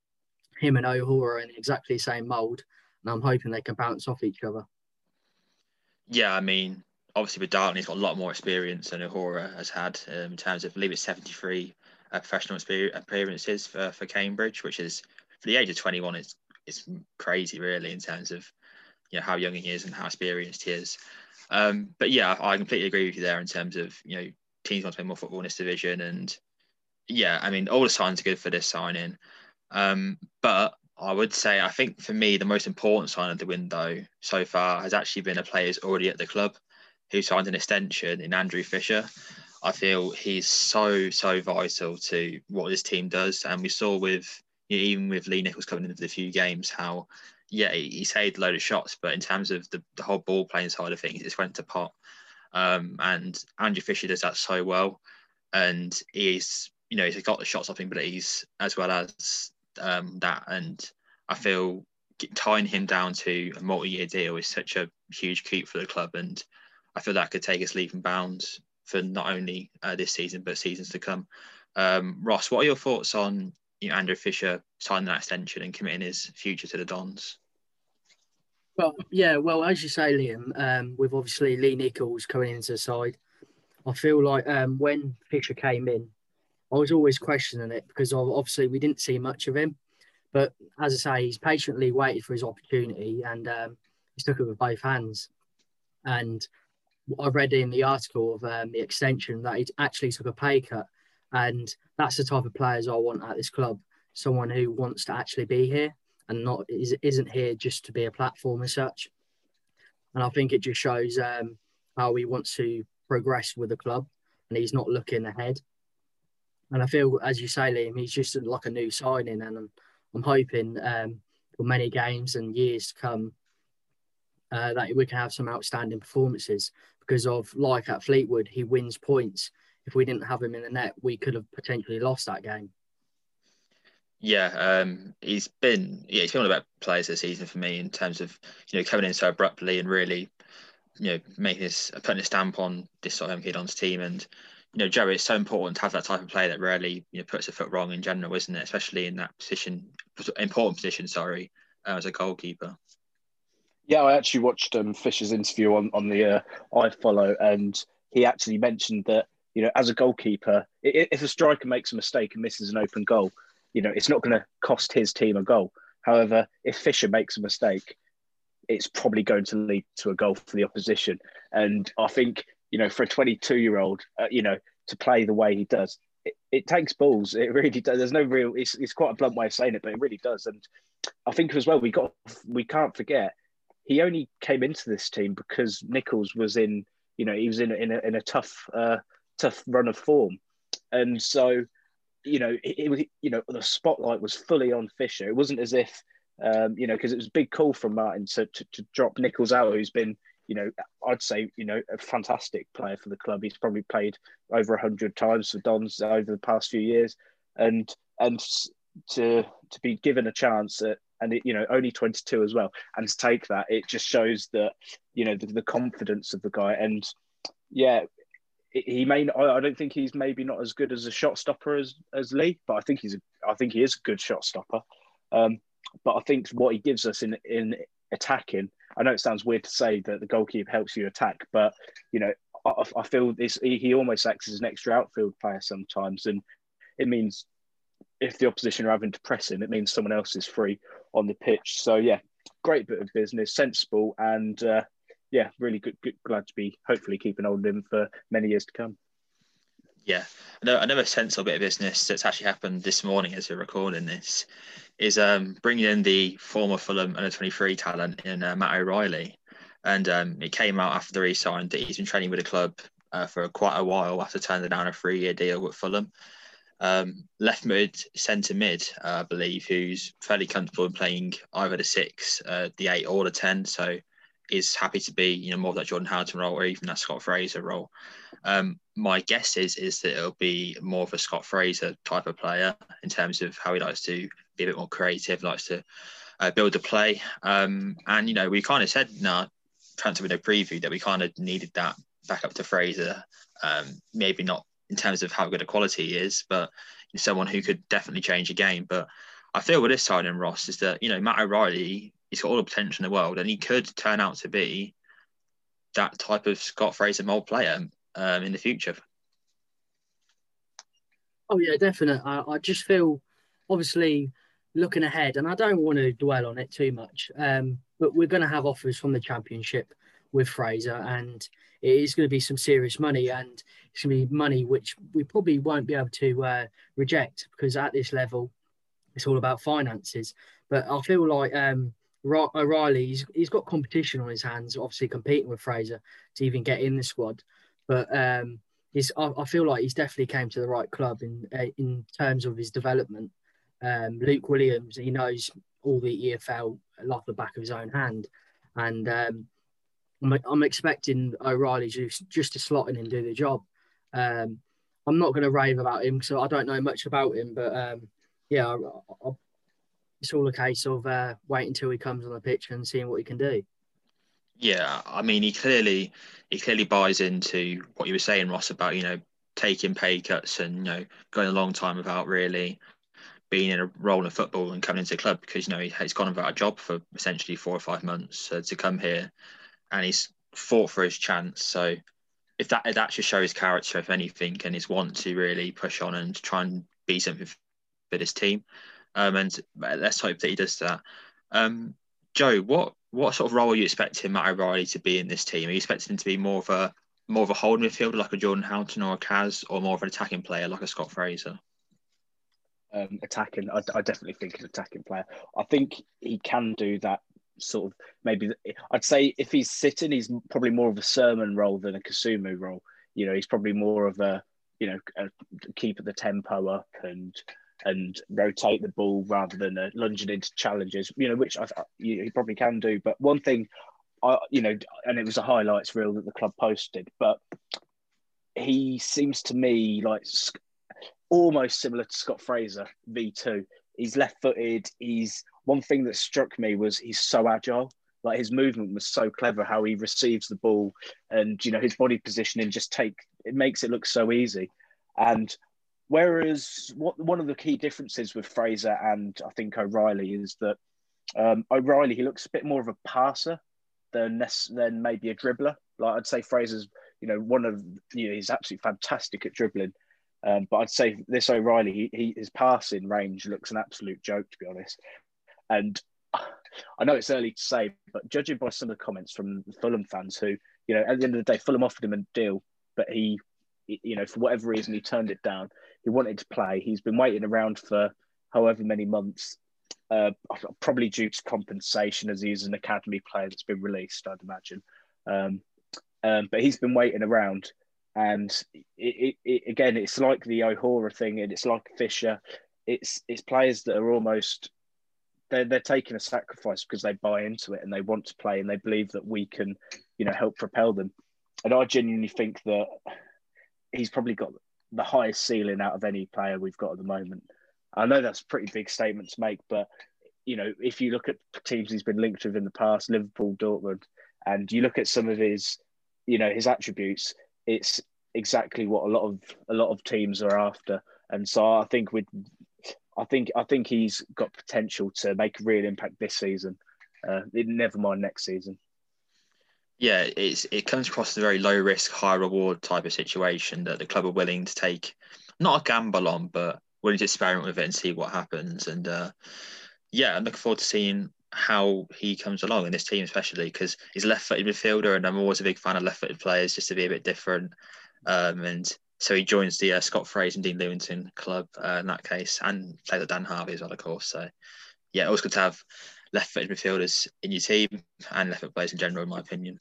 him and O'Hora are in exactly the same mould, and I'm hoping they can bounce off each other. Yeah, I mean, obviously with Darling, he's got a lot more experience than O'Hora has had um, in terms of, I believe it's 73 uh, professional appearances for, for Cambridge, which is for the age of 21, it's it's crazy really in terms of you know how young he is and how experienced he is. Um, but yeah, I completely agree with you there in terms of you know teams want to play more football in this division, and yeah, I mean all the signs are good for this signing. Um, but I would say I think for me the most important sign of the window so far has actually been a player who's already at the club, who signed an extension in Andrew Fisher. I feel he's so so vital to what this team does, and we saw with even with Lee Nicholls coming into the few games how yeah, he, he saved a load of shots, but in terms of the, the whole ball playing side of things, it's went to pot. Um, and Andrew Fisher does that so well. And he's, you know, he's got the shots off him, but he's as well as um, that. And I feel tying him down to a multi-year deal is such a huge coup for the club, and I feel that could take us leaving bounds for not only uh, this season but seasons to come. Um, Ross, what are your thoughts on you know, Andrew Fisher signing that extension and committing his future to the Dons? Well, yeah, well, as you say, Liam, um, with obviously Lee Nicholls coming into the side, I feel like um, when Fisher came in, I was always questioning it because obviously we didn't see much of him. But as I say, he's patiently waited for his opportunity and um, he's took it with both hands. And I read in the article of um, the extension that he actually took a pay cut. And that's the type of players I want at this club someone who wants to actually be here and not is, isn't here just to be a platform as such. And I think it just shows um, how he wants to progress with the club, and he's not looking ahead. And I feel, as you say, Liam, he's just like a new signing, and I'm, I'm hoping um, for many games and years to come uh, that we can have some outstanding performances. Because of like at Fleetwood, he wins points. If we didn't have him in the net, we could have potentially lost that game. Yeah, um, he's been yeah he's been one of the players this season for me in terms of you know coming in so abruptly and really you know making this putting a stamp on this sort of MK Dons team and you know Joey it's so important to have that type of player that rarely you know puts a foot wrong in general isn't it especially in that position important position sorry uh, as a goalkeeper. Yeah, I actually watched um, Fisher's interview on on the uh, Follow, and he actually mentioned that you know as a goalkeeper if a striker makes a mistake and misses an open goal you know, it's not going to cost his team a goal. However, if Fisher makes a mistake, it's probably going to lead to a goal for the opposition. And I think you know for a 22 year old, uh, you know to play the way he does, it, it, takes balls. It really does. There's no real. It's, it's quite a blunt way of saying it, but it really does. And I think as well, we got we can't forget he only came into this team because Nicholls was in. You know, he was in in a, in a tough uh, tough run of form, and so you know it, was you know the spotlight was fully on Fisher. It wasn't as if um, you know because it was a big call from Martin to, to to drop Nicholls out, who's been you know, I'd say, you know, a fantastic player for the club. He's probably played over hundred times for Dons over the past few years, and and to to be given a chance at and it, you know only 22 as well. And to take that it just shows that you know the, the confidence of the guy. And yeah he may not, I don't think he's maybe not as good as a shot stopper as as Lee but I think he's a, I think he is a good shot stopper. Um, but I think what he gives us in in attacking I know it sounds weird to say that the goalkeeper helps you attack, but you know, I, I feel this he, he almost acts as an extra outfield player sometimes, and it means if the opposition are having to press him, it means someone else is free on the pitch. So yeah, great bit of business, sensible, and uh, yeah, really good, good. Glad to be hopefully keeping hold of him for many years to come. Yeah, another sensible bit of business that's actually happened this morning as we're recording this is um, bringing in the former Fulham under 23 talent in uh, Matt O'Riley. And um, it came out after the re-sign that he's been training with the club uh, for quite a while after turning down a three-year deal with Fulham. Um, left mid, centre mid, uh, I believe, who's fairly comfortable in playing either the six, uh, the eight, or the ten. So is happy to be, you know, more of that Jordan Houghton role or even that Scott Fraser role. Um, my guess is is that it'll be more of a Scott Fraser type of player in terms of how he likes to be a bit more creative, likes to uh, build a play. Um, and you know, we kind of said in our transfer window preview that we kind of needed that back up to Fraser. Um, maybe not in terms of how good a quality he is, but someone who could definitely change a game. But I feel with this side in Ross is that you know Matt O'Riley, he's got all the potential in the world, and he could turn out to be that type of Scott Fraser mold player um, in the future. Oh yeah, definitely. I, I just feel obviously looking ahead, and I don't want to dwell on it too much. Um, but we're going to have offers from the championship with Fraser, and it is going to be some serious money, and it's going to be money which we probably won't be able to uh, reject because at this level, it's all about finances. But I feel like um, O'Riley, he's, he's got competition on his hands, obviously competing with Fraser to even get in the squad. But um, he's, I, I, feel like he's definitely came to the right club in uh, in terms of his development. Um, Luke Williams, he knows all the EFL off the back of his own hand, and um, I'm, expecting O'Riley just just to slot in and do the job. Um, I'm not going to rave about him because I don't know much about him, but um, yeah, I, I, it's all a case of uh, waiting until he comes on the pitch and seeing what he can do. Yeah, I mean, he clearly he clearly buys into what you were saying, Ross, about you know taking pay cuts and you know going a long time without really being in a role in football and coming into the club because you know he, has gone without a job for essentially four or five months uh, to come here, and he's fought for his chance. So if that that just shows character, if anything, and his want to really push on and try and be something for this team, um, and let's hope that he does that. Um, Joe, what what sort of role are you expecting Matt O'Riley to be in this team? Are you expecting him to be more of a more of a holding midfielder like a Jordan Houghton or a Kaz, or more of an attacking player like a Scott Fraser? Um, attacking, I, I, definitely think an attacking player. I think he can do that sort of maybe. I'd say if he's sitting, he's probably more of a Sorensen role than a Kasumu role. You know, he's probably more of a you know a, keep the tempo up and and rotate the ball rather than uh, lunging into challenges, you know, which I, he probably can do. But one thing, I, you know, and it was a highlights reel that the club posted, but he seems to me like almost similar to Scott Fraser, V2. He's left footed. He's one thing that struck me was he's so agile. Like his movement was so clever, how he receives the ball, and you know his body positioning just take it makes it look so easy. And Whereas what one of the key differences with Fraser and I think O'Riley is that um, O'Riley he looks a bit more of a passer than than maybe a dribbler. Like I'd say Fraser's you know one of you know he's absolutely fantastic at dribbling, um, but I'd say this O'Riley, he, he, his passing range looks an absolute joke to be honest. And I know it's early to say, but judging by some of the comments from Fulham fans, who you know, at the end of the day, Fulham offered him a deal, but he, you know, for whatever reason, he turned it down. He wanted to play. He's been waiting around for however many months, uh, probably due to compensation, as he's an academy player that's been released, I'd imagine. Um, um, but he's been waiting around, and it, it, it, again, it's like the O'Hora thing, and it's like Fisher. It's it's players that are almost they're they're taking a sacrifice because they buy into it and they want to play and they believe that we can, you know, help propel them. And I genuinely think that he's probably got the highest ceiling out of any player we've got at the moment. I know that's a pretty big statement to make, but you know, if you look at teams he's been linked with in the past, Liverpool, Dortmund, and you look at some of his, you know, his attributes, it's exactly what a lot of a lot of teams are after. And so I think with I think I think he's got potential to make a real impact this season. Uh, never mind next season. Yeah, it's it comes across as a very low risk, high reward type of situation that the club are willing to take, not a gamble on, but willing to experiment with it and see what happens. And uh, yeah, I'm looking forward to seeing how he comes along in this team, especially because he's left-footed midfielder, and I'm always a big fan of left-footed players, just to be a bit different. Um, and so he joins the uh, Scott Fraser and Dean Lewington club uh, in that case, and plays at Dan Harvey as well, of course. So yeah, always good to have left-footed midfielders in your team and left-footed players in general, in my opinion.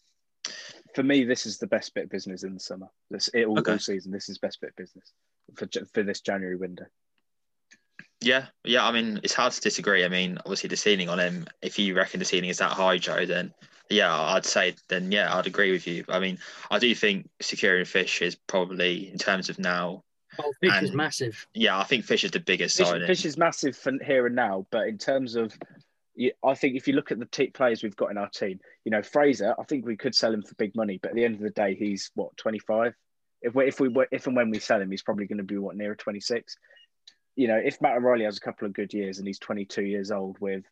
For me, this is the best bit of business in the summer. This it all, okay. all season. This is best bit of business for for this January window. Yeah, yeah. I mean, it's hard to disagree. I mean, obviously the ceiling on him. If you reckon the ceiling is that high, Joe, then yeah, I'd say then yeah, I'd agree with you. I mean, I do think securing fish is probably in terms of now. Oh, fish and, is massive. Yeah, I think fish is the biggest fish, signing. Fish is massive for here and now, but in terms of, I think if you look at the t- players we've got in our team, you know, Fraser, I think we could sell him for big money, but at the end of the day, he's what twenty five. If we if we if and when we sell him, he's probably going to be what nearer twenty six. You know, if Matt O'Riley has a couple of good years and he's twenty two years old with,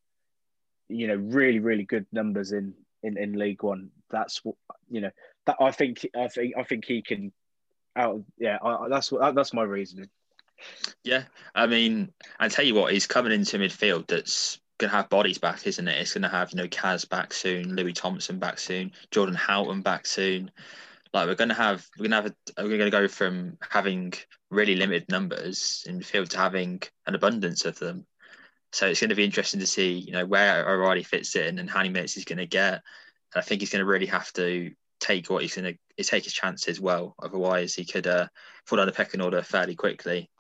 you know, really really good numbers in in, in League One. That's what you know. That I think I think I think he can. Out yeah, I, that's what that's my reasoning. Yeah, I mean, I tell you what, he's coming into midfield that's going to have bodies back, isn't it? It's going to have you know Kaz back soon, Louis Thompson back soon, Jordan Houghton back soon. Like we're to have we're to have a, we're to go from having really limited numbers in the field to having an abundance of them. So it's going to be interesting to see, you know, where O'Riley fits in and how many minutes he's going to get. And I think he's going to really have to take what he's going to take his chances well. Otherwise, he could uh, fall down the pecking order fairly quickly.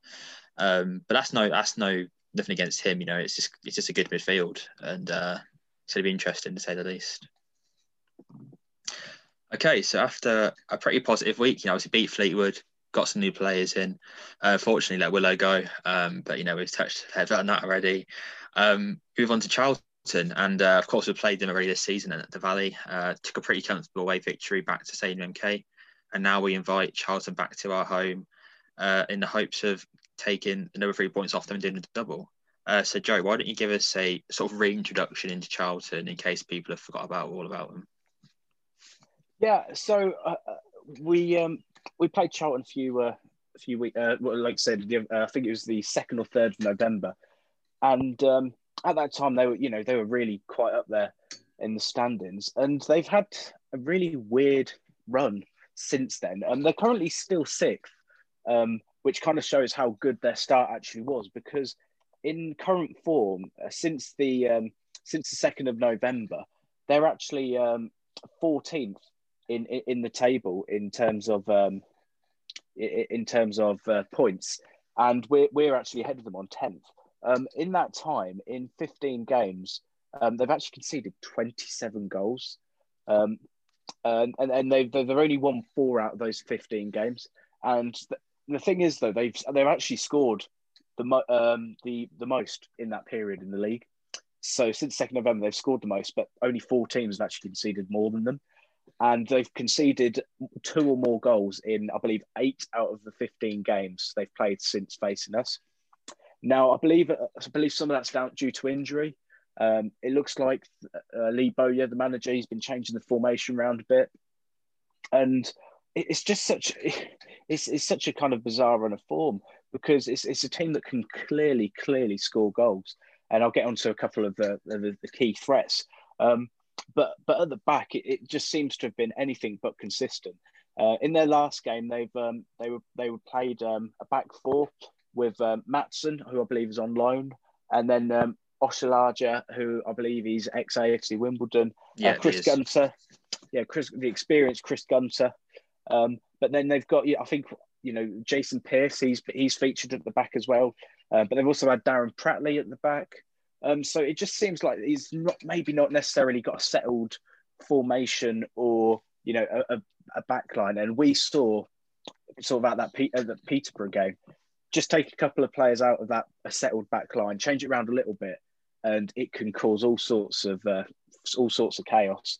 Um, but that's no, that's no nothing against him. You know, it's just it's just a good midfield, and uh, it's going to be interesting to say the least. Okay, so after a pretty positive week, you know, obviously beat Fleetwood, got some new players in. Uh, fortunately, let Willow go, um, but you know we've touched head on that already. Um, move on to Charlton, and uh, of course we played them already this season at the Valley. Uh, took a pretty comfortable away victory back to Stadium MK, and now we invite Charlton back to our home uh, in the hopes of taking another three points off them and doing a double. Uh, so Joe, why don't you give us a sort of reintroduction into Charlton in case people have forgot about all about them? Yeah, so uh, we um, we played Charlton a few uh, a few weeks. Uh, like I said, uh, I think it was the second or third of November, and um, at that time they were you know they were really quite up there in the standings, and they've had a really weird run since then, and they're currently still sixth, um, which kind of shows how good their start actually was because in current form uh, since the um, since the second of November, they're actually um, 14th in, in, the table in terms of um, in terms of uh, points, and we're we're actually ahead of them on tenth. Um, in that time, in fifteen games, um, they've actually conceded twenty seven goals, um, and and, they've they've only won four out of those fifteen games. And the, the thing is, though, they've they've actually scored the mo- um, the the most in that period in the league. So since second November, they've scored the most, but only four teams have actually conceded more than them and they've conceded two or more goals in, I believe, eight out of the 15 games they've played since facing us. Now, I believe I believe some of that's down due to injury. Um, it looks like uh, Lee Bowyer, the manager, he's been changing the formation around a bit, and it's just such it's, it's such a kind of bizarre run of form because it's it's a team that can clearly clearly score goals, and I'll get onto a couple of the the, the key threats. Um, but but at the back, it, it, just seems to have been anything but consistent. Uh, in their last game, they've um, they were they were played um, a back four with um, Maatsen, who I believe is on loan, and then um, Oshilaja, who I believe he's ex AFC Wimbledon. Uh, Yeah, uh, Chris. Gunter, yeah, Chris, the experienced Chris Gunter. Um, but then they've got, I think you know Jason Pearce. He's he's featured at the back as well. Uh, but they've also had Darren Pratley at the back. Um, so it just seems like he's not maybe not necessarily got a settled formation or you know a, a, a back line. And we saw sort of at that Pe- at the Peterborough game, just take a couple of players out of that a settled back line, change it around a little bit, and it can cause all sorts of uh, all sorts of chaos.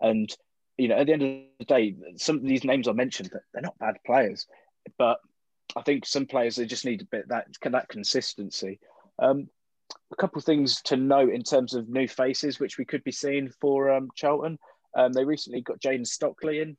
And you know, at the end of the day, some of these names I mentioned, they're not bad players, but I think some players they just need a bit that that consistency. Um, a couple of things to note in terms of new faces, which we could be seeing for um, Charlton. Um, they recently got Jayden Stockley in,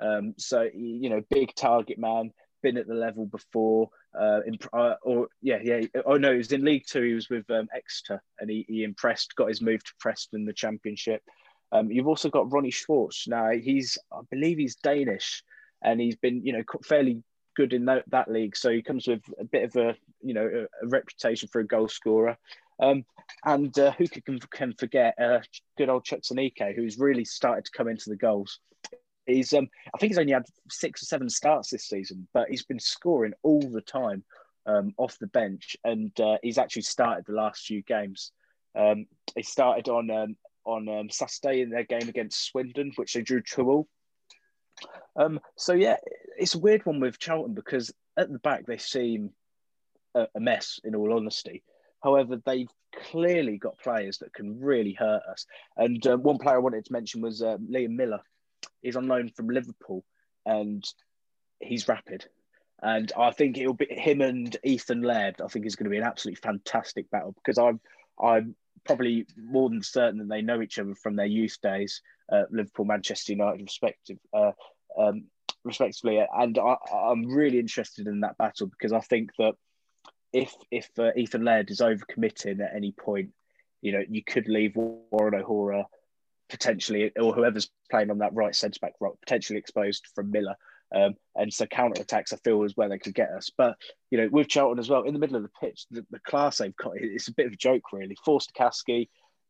um, so you know, big target man, been at the level before. Uh, uh, or yeah, yeah. Oh no, he was in League Two. He was with um, Exeter, and he, he impressed. Got his move to Preston, the Championship. Um, you've also got Ronnie Schwartz. Now he's, I believe, he's Danish, and he's been, you know, fairly good in that, that league. So he comes with a bit of a, you know, a, a reputation for a goal scorer. Um, and uh, who can, can forget uh, good old Chuks Aneke, who's really started to come into the goals. He's, um, I think he's only had six or seven starts this season, but he's been scoring all the time um, off the bench, and uh, he's actually started the last few games. Um, he started on um, on um, Saturday in their game against Swindon, which they drew two all. Um, so yeah, it's a weird one with Charlton because at the back they seem a, a mess. In all honesty, however, they've clearly got players that can really hurt us. And uh, one player I wanted to mention was uh, Liam Millar. He's on loan from Liverpool, and he's rapid. And I think it'll be him and Ethan Laird. I think is going to be an absolutely fantastic battle because I'm I'm probably more than certain that they know each other from their youth days, uh, Liverpool, Manchester United, respective, uh, um, respectively. And I, I'm really interested in that battle because I think that if if uh, Ethan Laird is overcommitting at any point, you know, you could leave Warren O'Hora potentially, or whoever's playing on that right centre back, potentially exposed from Millar. Um, and so counter attacks, I feel, is where they could get us. But you know, with Charlton as well, in the middle of the pitch, the, the class they've got, it's a bit of a joke, really. Forster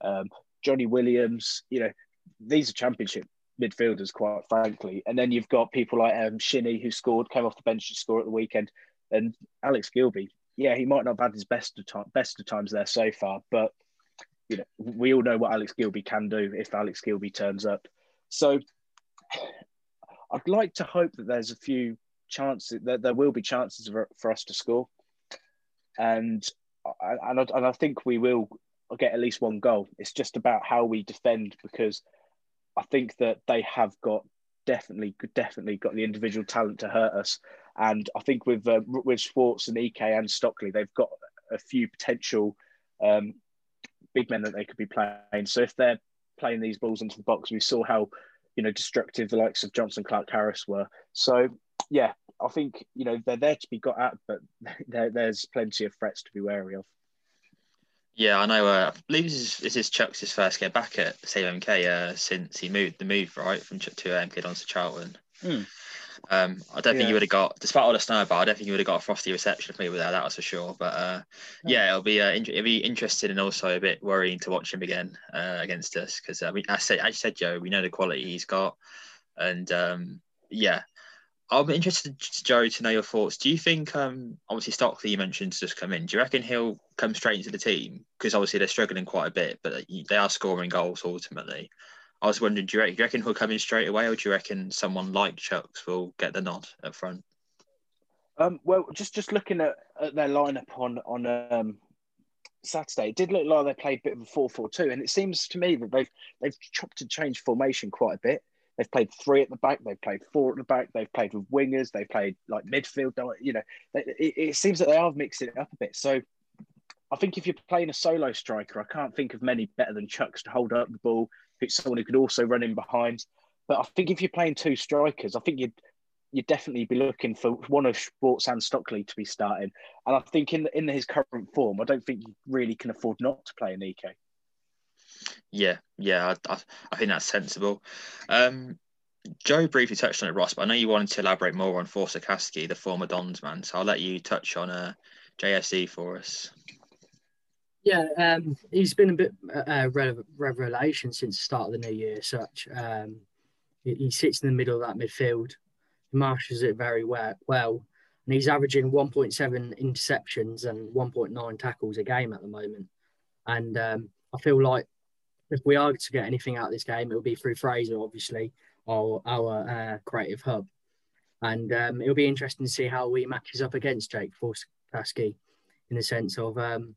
um, Johnny Williams, you know, these are championship midfielders, quite frankly. And then you've got people like um, Shinnie, who scored, came off the bench to score at the weekend, and Alex Gilbey. Yeah, he might not have had his best of time, best of times there so far, but you know, we all know what Alex Gilbey can do if Alex Gilbey turns up. So I'd like to hope that there's a few chances that there will be chances for, us to score, and and I, and I think we will get at least one goal. It's just about how we defend because I think that they have got definitely definitely got the individual talent to hurt us, and I think with uh, with Schwartz and Ek and Stockley, they've got a few potential um, big men that they could be playing. So if they're playing these balls into the box, we saw how you know destructive the likes of Jonson Clarke-Harris were. So yeah, I think you know they're there to be got at, but there, there's plenty of threats to be wary of. Yeah, I know. Uh, I believe this is, this is Chuck's first game back at CMK uh, since he moved the move right from Chuck to MK on to Charlton. Hmm. Um, I don't think you would have got, despite all the snow, but I don't think you would have got a frosty reception if we were there. That was for sure. But uh, yeah, it'll be uh, int- it'll be interesting and also a bit worrying to watch him again uh, against us because uh, we, I said, I said, Joe, we know the quality he's got, and um, yeah, I'm interested, Joe, to know your thoughts. Do you think, um, obviously Stockley you mentioned just come in? Do you reckon he'll come straight into the team because obviously they're struggling quite a bit, but they are scoring goals ultimately. I was wondering, do you reckon, do you reckon he'll come in straight away, or do you reckon someone like Chuks will get the nod up front? Um, well, just just looking at, at their lineup on on um, Saturday, it did look like they played a bit of a 4-4-2, and it seems to me that they've they've chopped and changed formation quite a bit. They've played three at the back, they've played four at the back, they've played with wingers, they've played like midfield. You know, it, it seems that they are mixing it up a bit. So I think if you're playing a solo striker, I can't think of many better than Chuks to hold up the ball. Who's someone who could also run in behind. But I think if you're playing two strikers, I think you'd you'd definitely be looking for one of Sports and Stockley to be starting. And I think in in his current form, I don't think you really can afford not to play Aneke. Yeah, yeah, I, I, I think that's sensible. Um, Joe briefly touched on it, Ross, but I know you wanted to elaborate more on Caskey, the former Dons man. So I'll let you touch on uh, JFC for us. Yeah, um, he's been a bit uh, revelation since the start of the new year. Such um, he, sits in the middle of that midfield, marshals it very well, and he's averaging 1.7 interceptions and 1.9 tackles a game at the moment. And um, I feel like if we are to get anything out of this game, it'll be through Fraser, obviously, our, our uh, creative hub. And um, it'll be interesting to see how he matches up against Jake Forster-Caskey in the sense of, um,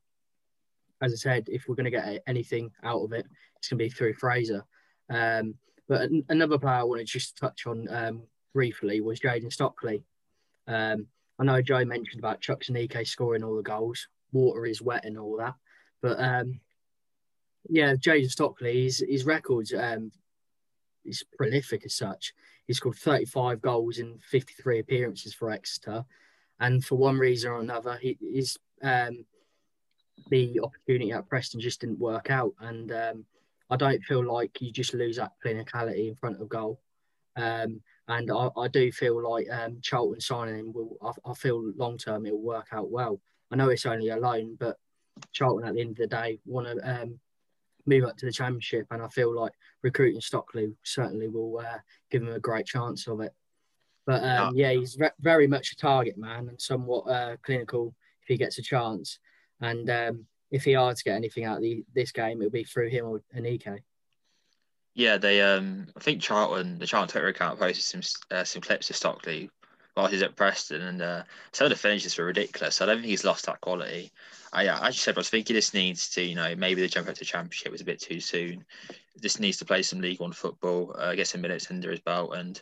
as I said, if we're going to get anything out of it, it's going to be through Fraser. Um, but another player I wanted to just touch on um, briefly was Jayden Stockley. Um, I know Joe mentioned about Chuks Aneke scoring all the goals. Water is wet and all that. But um, yeah, Jayden Stockley, his, his records um, is prolific as such. He scored 35 goals in 53 appearances for Exeter. And for one reason or another, he, um, the opportunity at Preston just didn't work out. And um, I don't feel like you just lose that clinicality in front of goal. Um, and I, I, do feel like um, Charlton signing him will, I, I feel long term it will work out well. I know it's only a loan, but Charlton at the end of the day want to um, move up to the championship, and I feel like recruiting Stockley certainly will uh, give him a great chance of it. But um, yeah. he's re- very much a target man and somewhat uh, clinical if he gets a chance. And um, if he are to get anything out of the, this game, it'll be through him or Aneke. Yeah, they. Um, I think Charlton, the Charlton Twitter account posted some uh, some clips of Stockley while he's at Preston, and uh, some of the finishes were ridiculous. So I don't think he's lost that quality. I, as you said, I was thinking this needs to, you know, maybe the jump up to Championship was a bit too soon. This needs to play some League One football, uh, get some minutes under his belt, and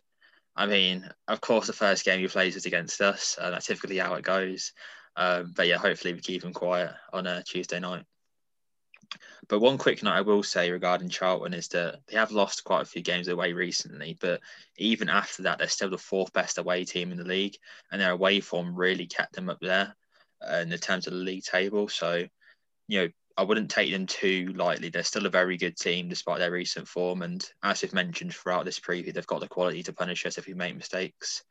I mean, of course, the first game he plays is against us, and that's typically how it goes. Um, but yeah, hopefully we keep him quiet on a Tuesday night. But one quick note I will say regarding Charlton is that they have lost quite a few games away recently, but even after that, they're still the fourth best away team in the league, and their away form really kept them up there uh, in the terms of the league table. So, you know, I wouldn't take them too lightly. They're still a very good team despite their recent form, and as we've mentioned throughout this preview, they've got the quality to punish us if we make mistakes.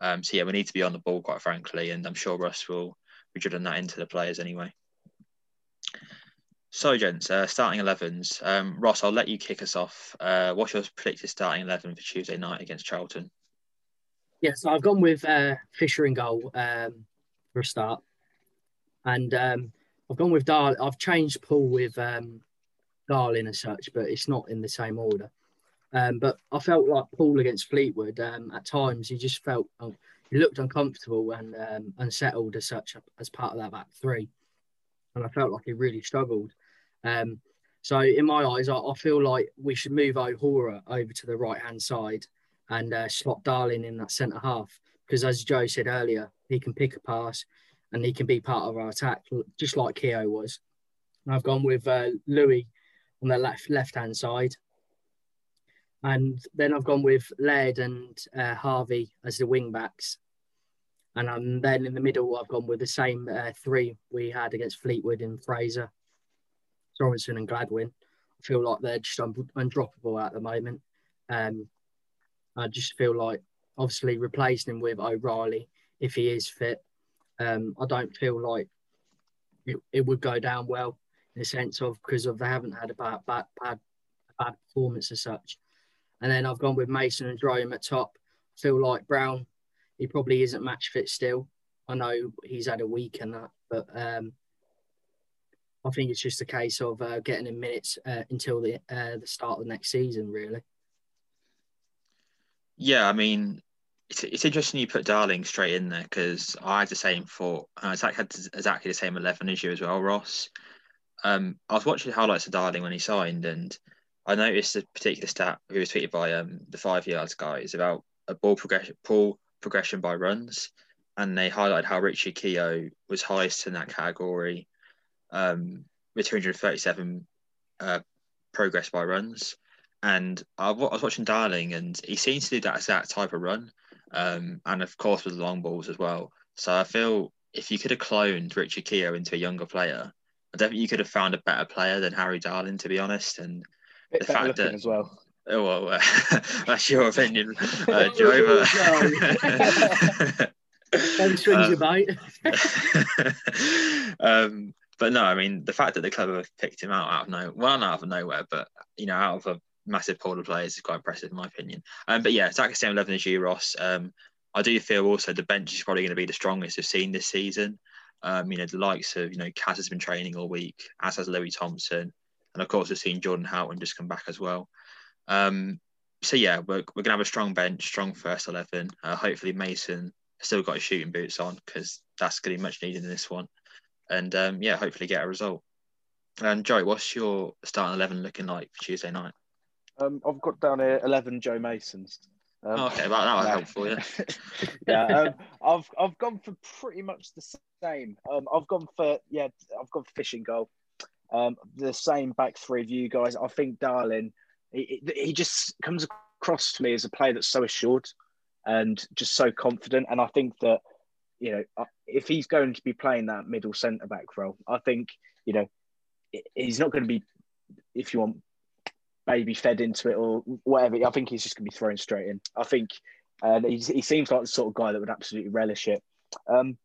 Um, so yeah, we need to be on the ball, quite frankly, and I'm sure Russ will be drilling that into the players anyway. So, gents, uh, starting 11s. Um, Ross, I'll let you kick us off. Uh, what's your predicted starting 11 for Tuesday night against Charlton? Yeah, so I've gone with uh, Fisher in goal um, for a start. And um, I've gone with Dar. I've changed Poole with um, Darling as such, but it's not in the same order. Um, but I felt like Poole against Fleetwood. Um, at times, he just felt um, he looked uncomfortable and um, unsettled as such as part of that back three, and I felt like he really struggled. Um, so in my eyes, I, I, feel like we should move O'Hora over to the right hand side and uh, slot Darling in that centre half because, as Joe said earlier, he can pick a pass and he can be part of our attack, just like Keogh was. And I've gone with uh, Louis on the left left hand side, and then I've gone with Laird and uh, Harvey as the wing backs. And um, then in the middle, I've gone with the same uh, three we had against Fleetwood and Fraser. Sorensen and Gladwin. I feel like they're just un- undroppable at the moment. Um, I just feel like obviously replacing him with O'Riley if he is fit. Um, I don't feel like it, it, would go down well in the sense of because of they haven't had a bad bad bad, bad performance as such. And then I've gone with Mason and Jerome at top. Feel like Brown, he probably isn't match fit still. I know he's had a week and that, but um, I think it's just a case of uh, getting in minutes uh, until the uh, the start of the next season, really. Yeah, I mean, it's, it's interesting you put Darling straight in there because I had the same thought. I had exactly the same eleven as you as well, Ross. Um, I was watching highlights of Darling when he signed, and I noticed a particular stat who was tweeted by um, the five yards guys about a ball progression, ball progression by runs, and they highlighted how Richard Keogh was highest in that category um, with 237 uh, progress by runs. And I, was watching Darling, and he seems to do that exact type of run. um, and of course with long balls as well. So I feel if you could have cloned Richard Keogh into a younger player, I don't think you could have found a better player than Harry Darling, to be honest. And the fact that as well. Oh well, uh, that's your opinion, uh, Joe. Then swings uh, um, but no, I mean the fact that the club have picked him out out of nowhere, well, not out of nowhere, but you know, out of a massive pool of players is quite impressive in my opinion. Um, but yeah, Zach same eleven as you, Ross. Um, I do feel also the bench is probably going to be the strongest we've seen this season. Um, you know, the likes of you know Kaz has been training all week, as has Louis Thompson, and of course we've seen Jordan Houghton just come back as well. Um, so yeah, we're, we're gonna have a strong bench, strong first eleven. Uh, hopefully Mason still got his shooting boots on because that's going to be much needed in this one. And um, yeah, hopefully get a result. And Joe, what's your starting eleven looking like for Tuesday night? Um, I've got down here eleven Joe Masons. Um, okay, well, that will help for you. yeah, um, I've I've gone for pretty much the same. Um, I've gone for yeah, I've gone for Fisher in goal. Um, the same back three of you guys. I think Darling, he, he just comes across to me as a player that's so assured and just so confident. And I think that you know if he's going to be playing that middle centre back role, I think you know he's not going to be, if you want, baby fed into it or whatever. I think he's just going to be thrown straight in. I think, uh, he seems like the sort of guy that would absolutely relish it. Um,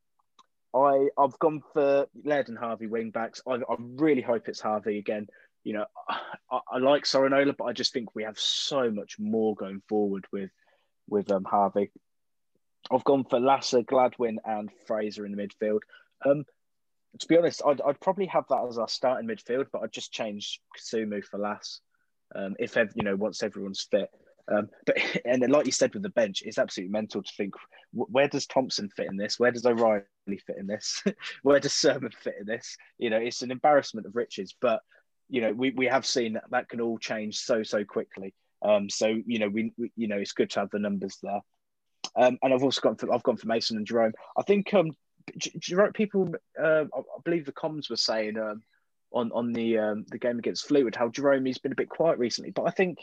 I I've gone for Laird and Harvey wing backs. I, I really hope it's Harvey again. You know, I, I like Sorinola, but I just think we have so much more going forward with with um, Harvey. I've gone for Lasser, Gladwin, and Fraser in the midfield. Um, to be honest, I'd, I'd probably have that as our starting midfield, but I'd just change Kasumu for Lass. Um, if you know, once everyone's fit. Um, but and then, like you said with the bench, it's absolutely mental to think where does Thompson fit in this? Where does O'Riley fit in this? where does Surman fit in this? You know, it's an embarrassment of riches. But you know, we, we have seen that that can all change so so quickly. Um, so you know, we, we, you know it's good to have the numbers there. Um, and I've also gone for I've gone for Mason and Jerome. I think um, Jerome, people, uh, I believe the comms were saying um, on on the um, the game against Fleetwood how Jerome has been a bit quiet recently, but I think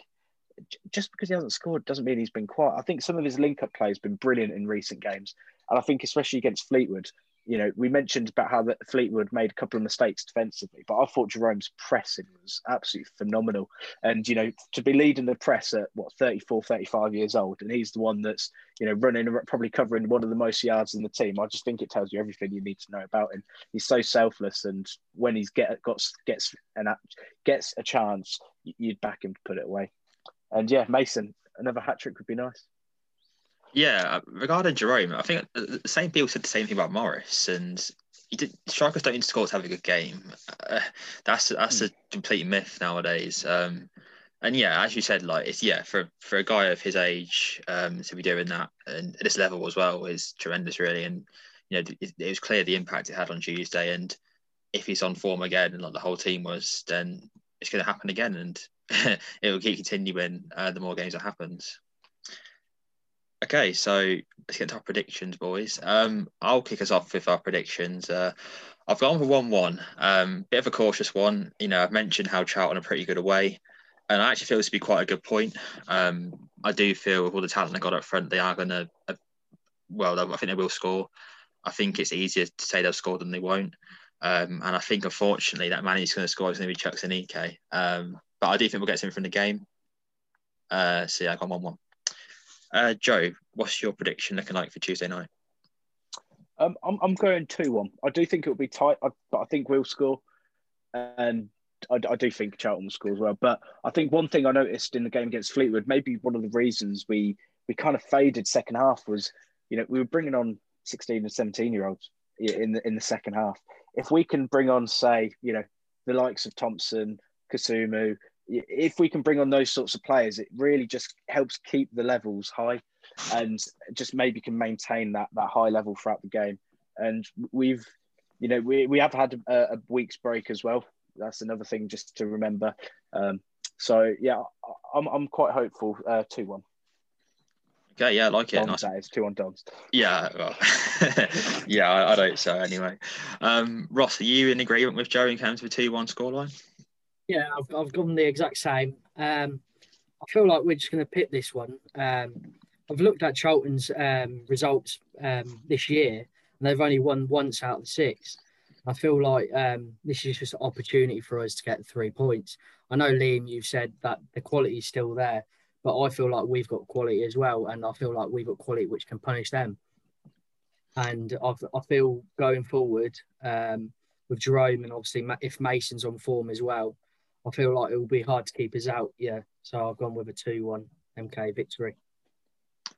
just because he hasn't scored doesn't mean he's been quiet. I think some of his link up play has been brilliant in recent games, and I think especially against Fleetwood, you know, we mentioned about how that Fleetwood made a couple of mistakes defensively, but I thought Jerome's pressing was absolutely phenomenal. And, you know, to be leading the press at what, 34, 35 years old, and he's the one that's, you know, running, probably covering one of the most yards in the team. I just think it tells you everything you need to know about him. He's so selfless. And when he's get, got, gets, an, gets a chance, you'd back him to put it away. And yeah, Mason, another hat trick would be nice. Yeah, uh, regarding Jerome, I think the same people said the same thing about Morris, and he did, strikers don't need to score to have a good game. Uh, that's that's a complete myth nowadays. Um, and yeah, as you said, like it's yeah for for a guy of his age um, to be doing that and at this level as well is tremendous, really. And you know, it, it was clear the impact it had on Tuesday, and if he's on form again, and like the whole team was, then it's going to happen again, and it will keep continuing uh, the more games that happens. Okay, so let's get to our predictions, boys. Um, I'll kick us off with our predictions. Uh, I've gone for one-one. Um, bit of a cautious one. You know, I've mentioned how Charlton are pretty good away, and I actually feel this to be quite a good point. Um, I do feel with all the talent they got up front, they are going to, uh, well, I think they will score. I think it's easier to say they'll score than they won't. Um, and I think, unfortunately, that man who's going to score is going to be Chuks Aneke. Um, but I do think we'll get something from the game. Uh, so yeah, I got one-one. Uh, Joe, what's your prediction looking like for Tuesday night? Um, I'm, I'm going 2 1. I do think it will be tight, but I think we'll score. And I, I, do think Charlton will score as well. But I think one thing I noticed in the game against Fleetwood, maybe one of the reasons we, we kind of faded second half was, you know, we were bringing on 16 and 17 year olds in the, in the second half. If we can bring on, say, you know, the likes of Thompson, Kasumu, if we can bring on those sorts of players, it really just helps keep the levels high and just maybe can maintain that that high level throughout the game. And we've, you know, we, we have had a, a week's break as well. That's another thing just to remember. Um, so yeah, I'm I'm quite hopeful. Uh, two one. Okay, yeah, I like it. Nice. That is two on dogs. Yeah, well, yeah, I, I don't so anyway. Um, Ross, are you in agreement with Joe in terms of a two one scoreline? Yeah, I've, I've gone the exact same. Um, I feel like we're just going to pick this one. Um, I've looked at Charlton's um, results um, this year, and they've only won once out of six. I feel like um, this is just an opportunity for us to get three points. I know, Liam, you've said that the quality is still there, but I feel like we've got quality as well, and I feel like we've got quality which can punish them. And I've, I feel going forward um, with Jerome and obviously if Mason's on form as well, I feel like it will be hard to keep us out. Yeah, so I've gone with a two-one MK victory.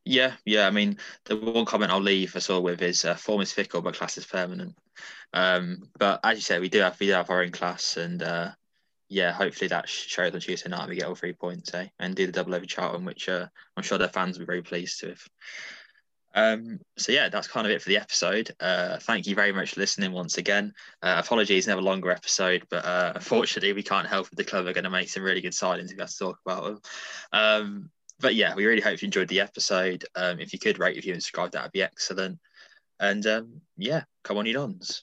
Yeah, yeah. I mean, the one comment I'll leave us all with is uh, form is fickle, but class is permanent. Um, but as you said, we do have we do have our own class, and uh, yeah, hopefully that shows on Tuesday night we get all three points, eh? And do the double over Charlton, which uh, I'm sure their fans will be very pleased with. Um, so yeah, that's kind of it for the episode. Uh, thank you very much for listening once again. Uh, apologies, never longer episode, but uh, unfortunately we can't help it. The club are going to make some really good signings. We have to talk about them. Um, but yeah, we really hope you enjoyed the episode. Um, if you could rate, review, and subscribe, that would be excellent. And um, yeah, come on, you dons.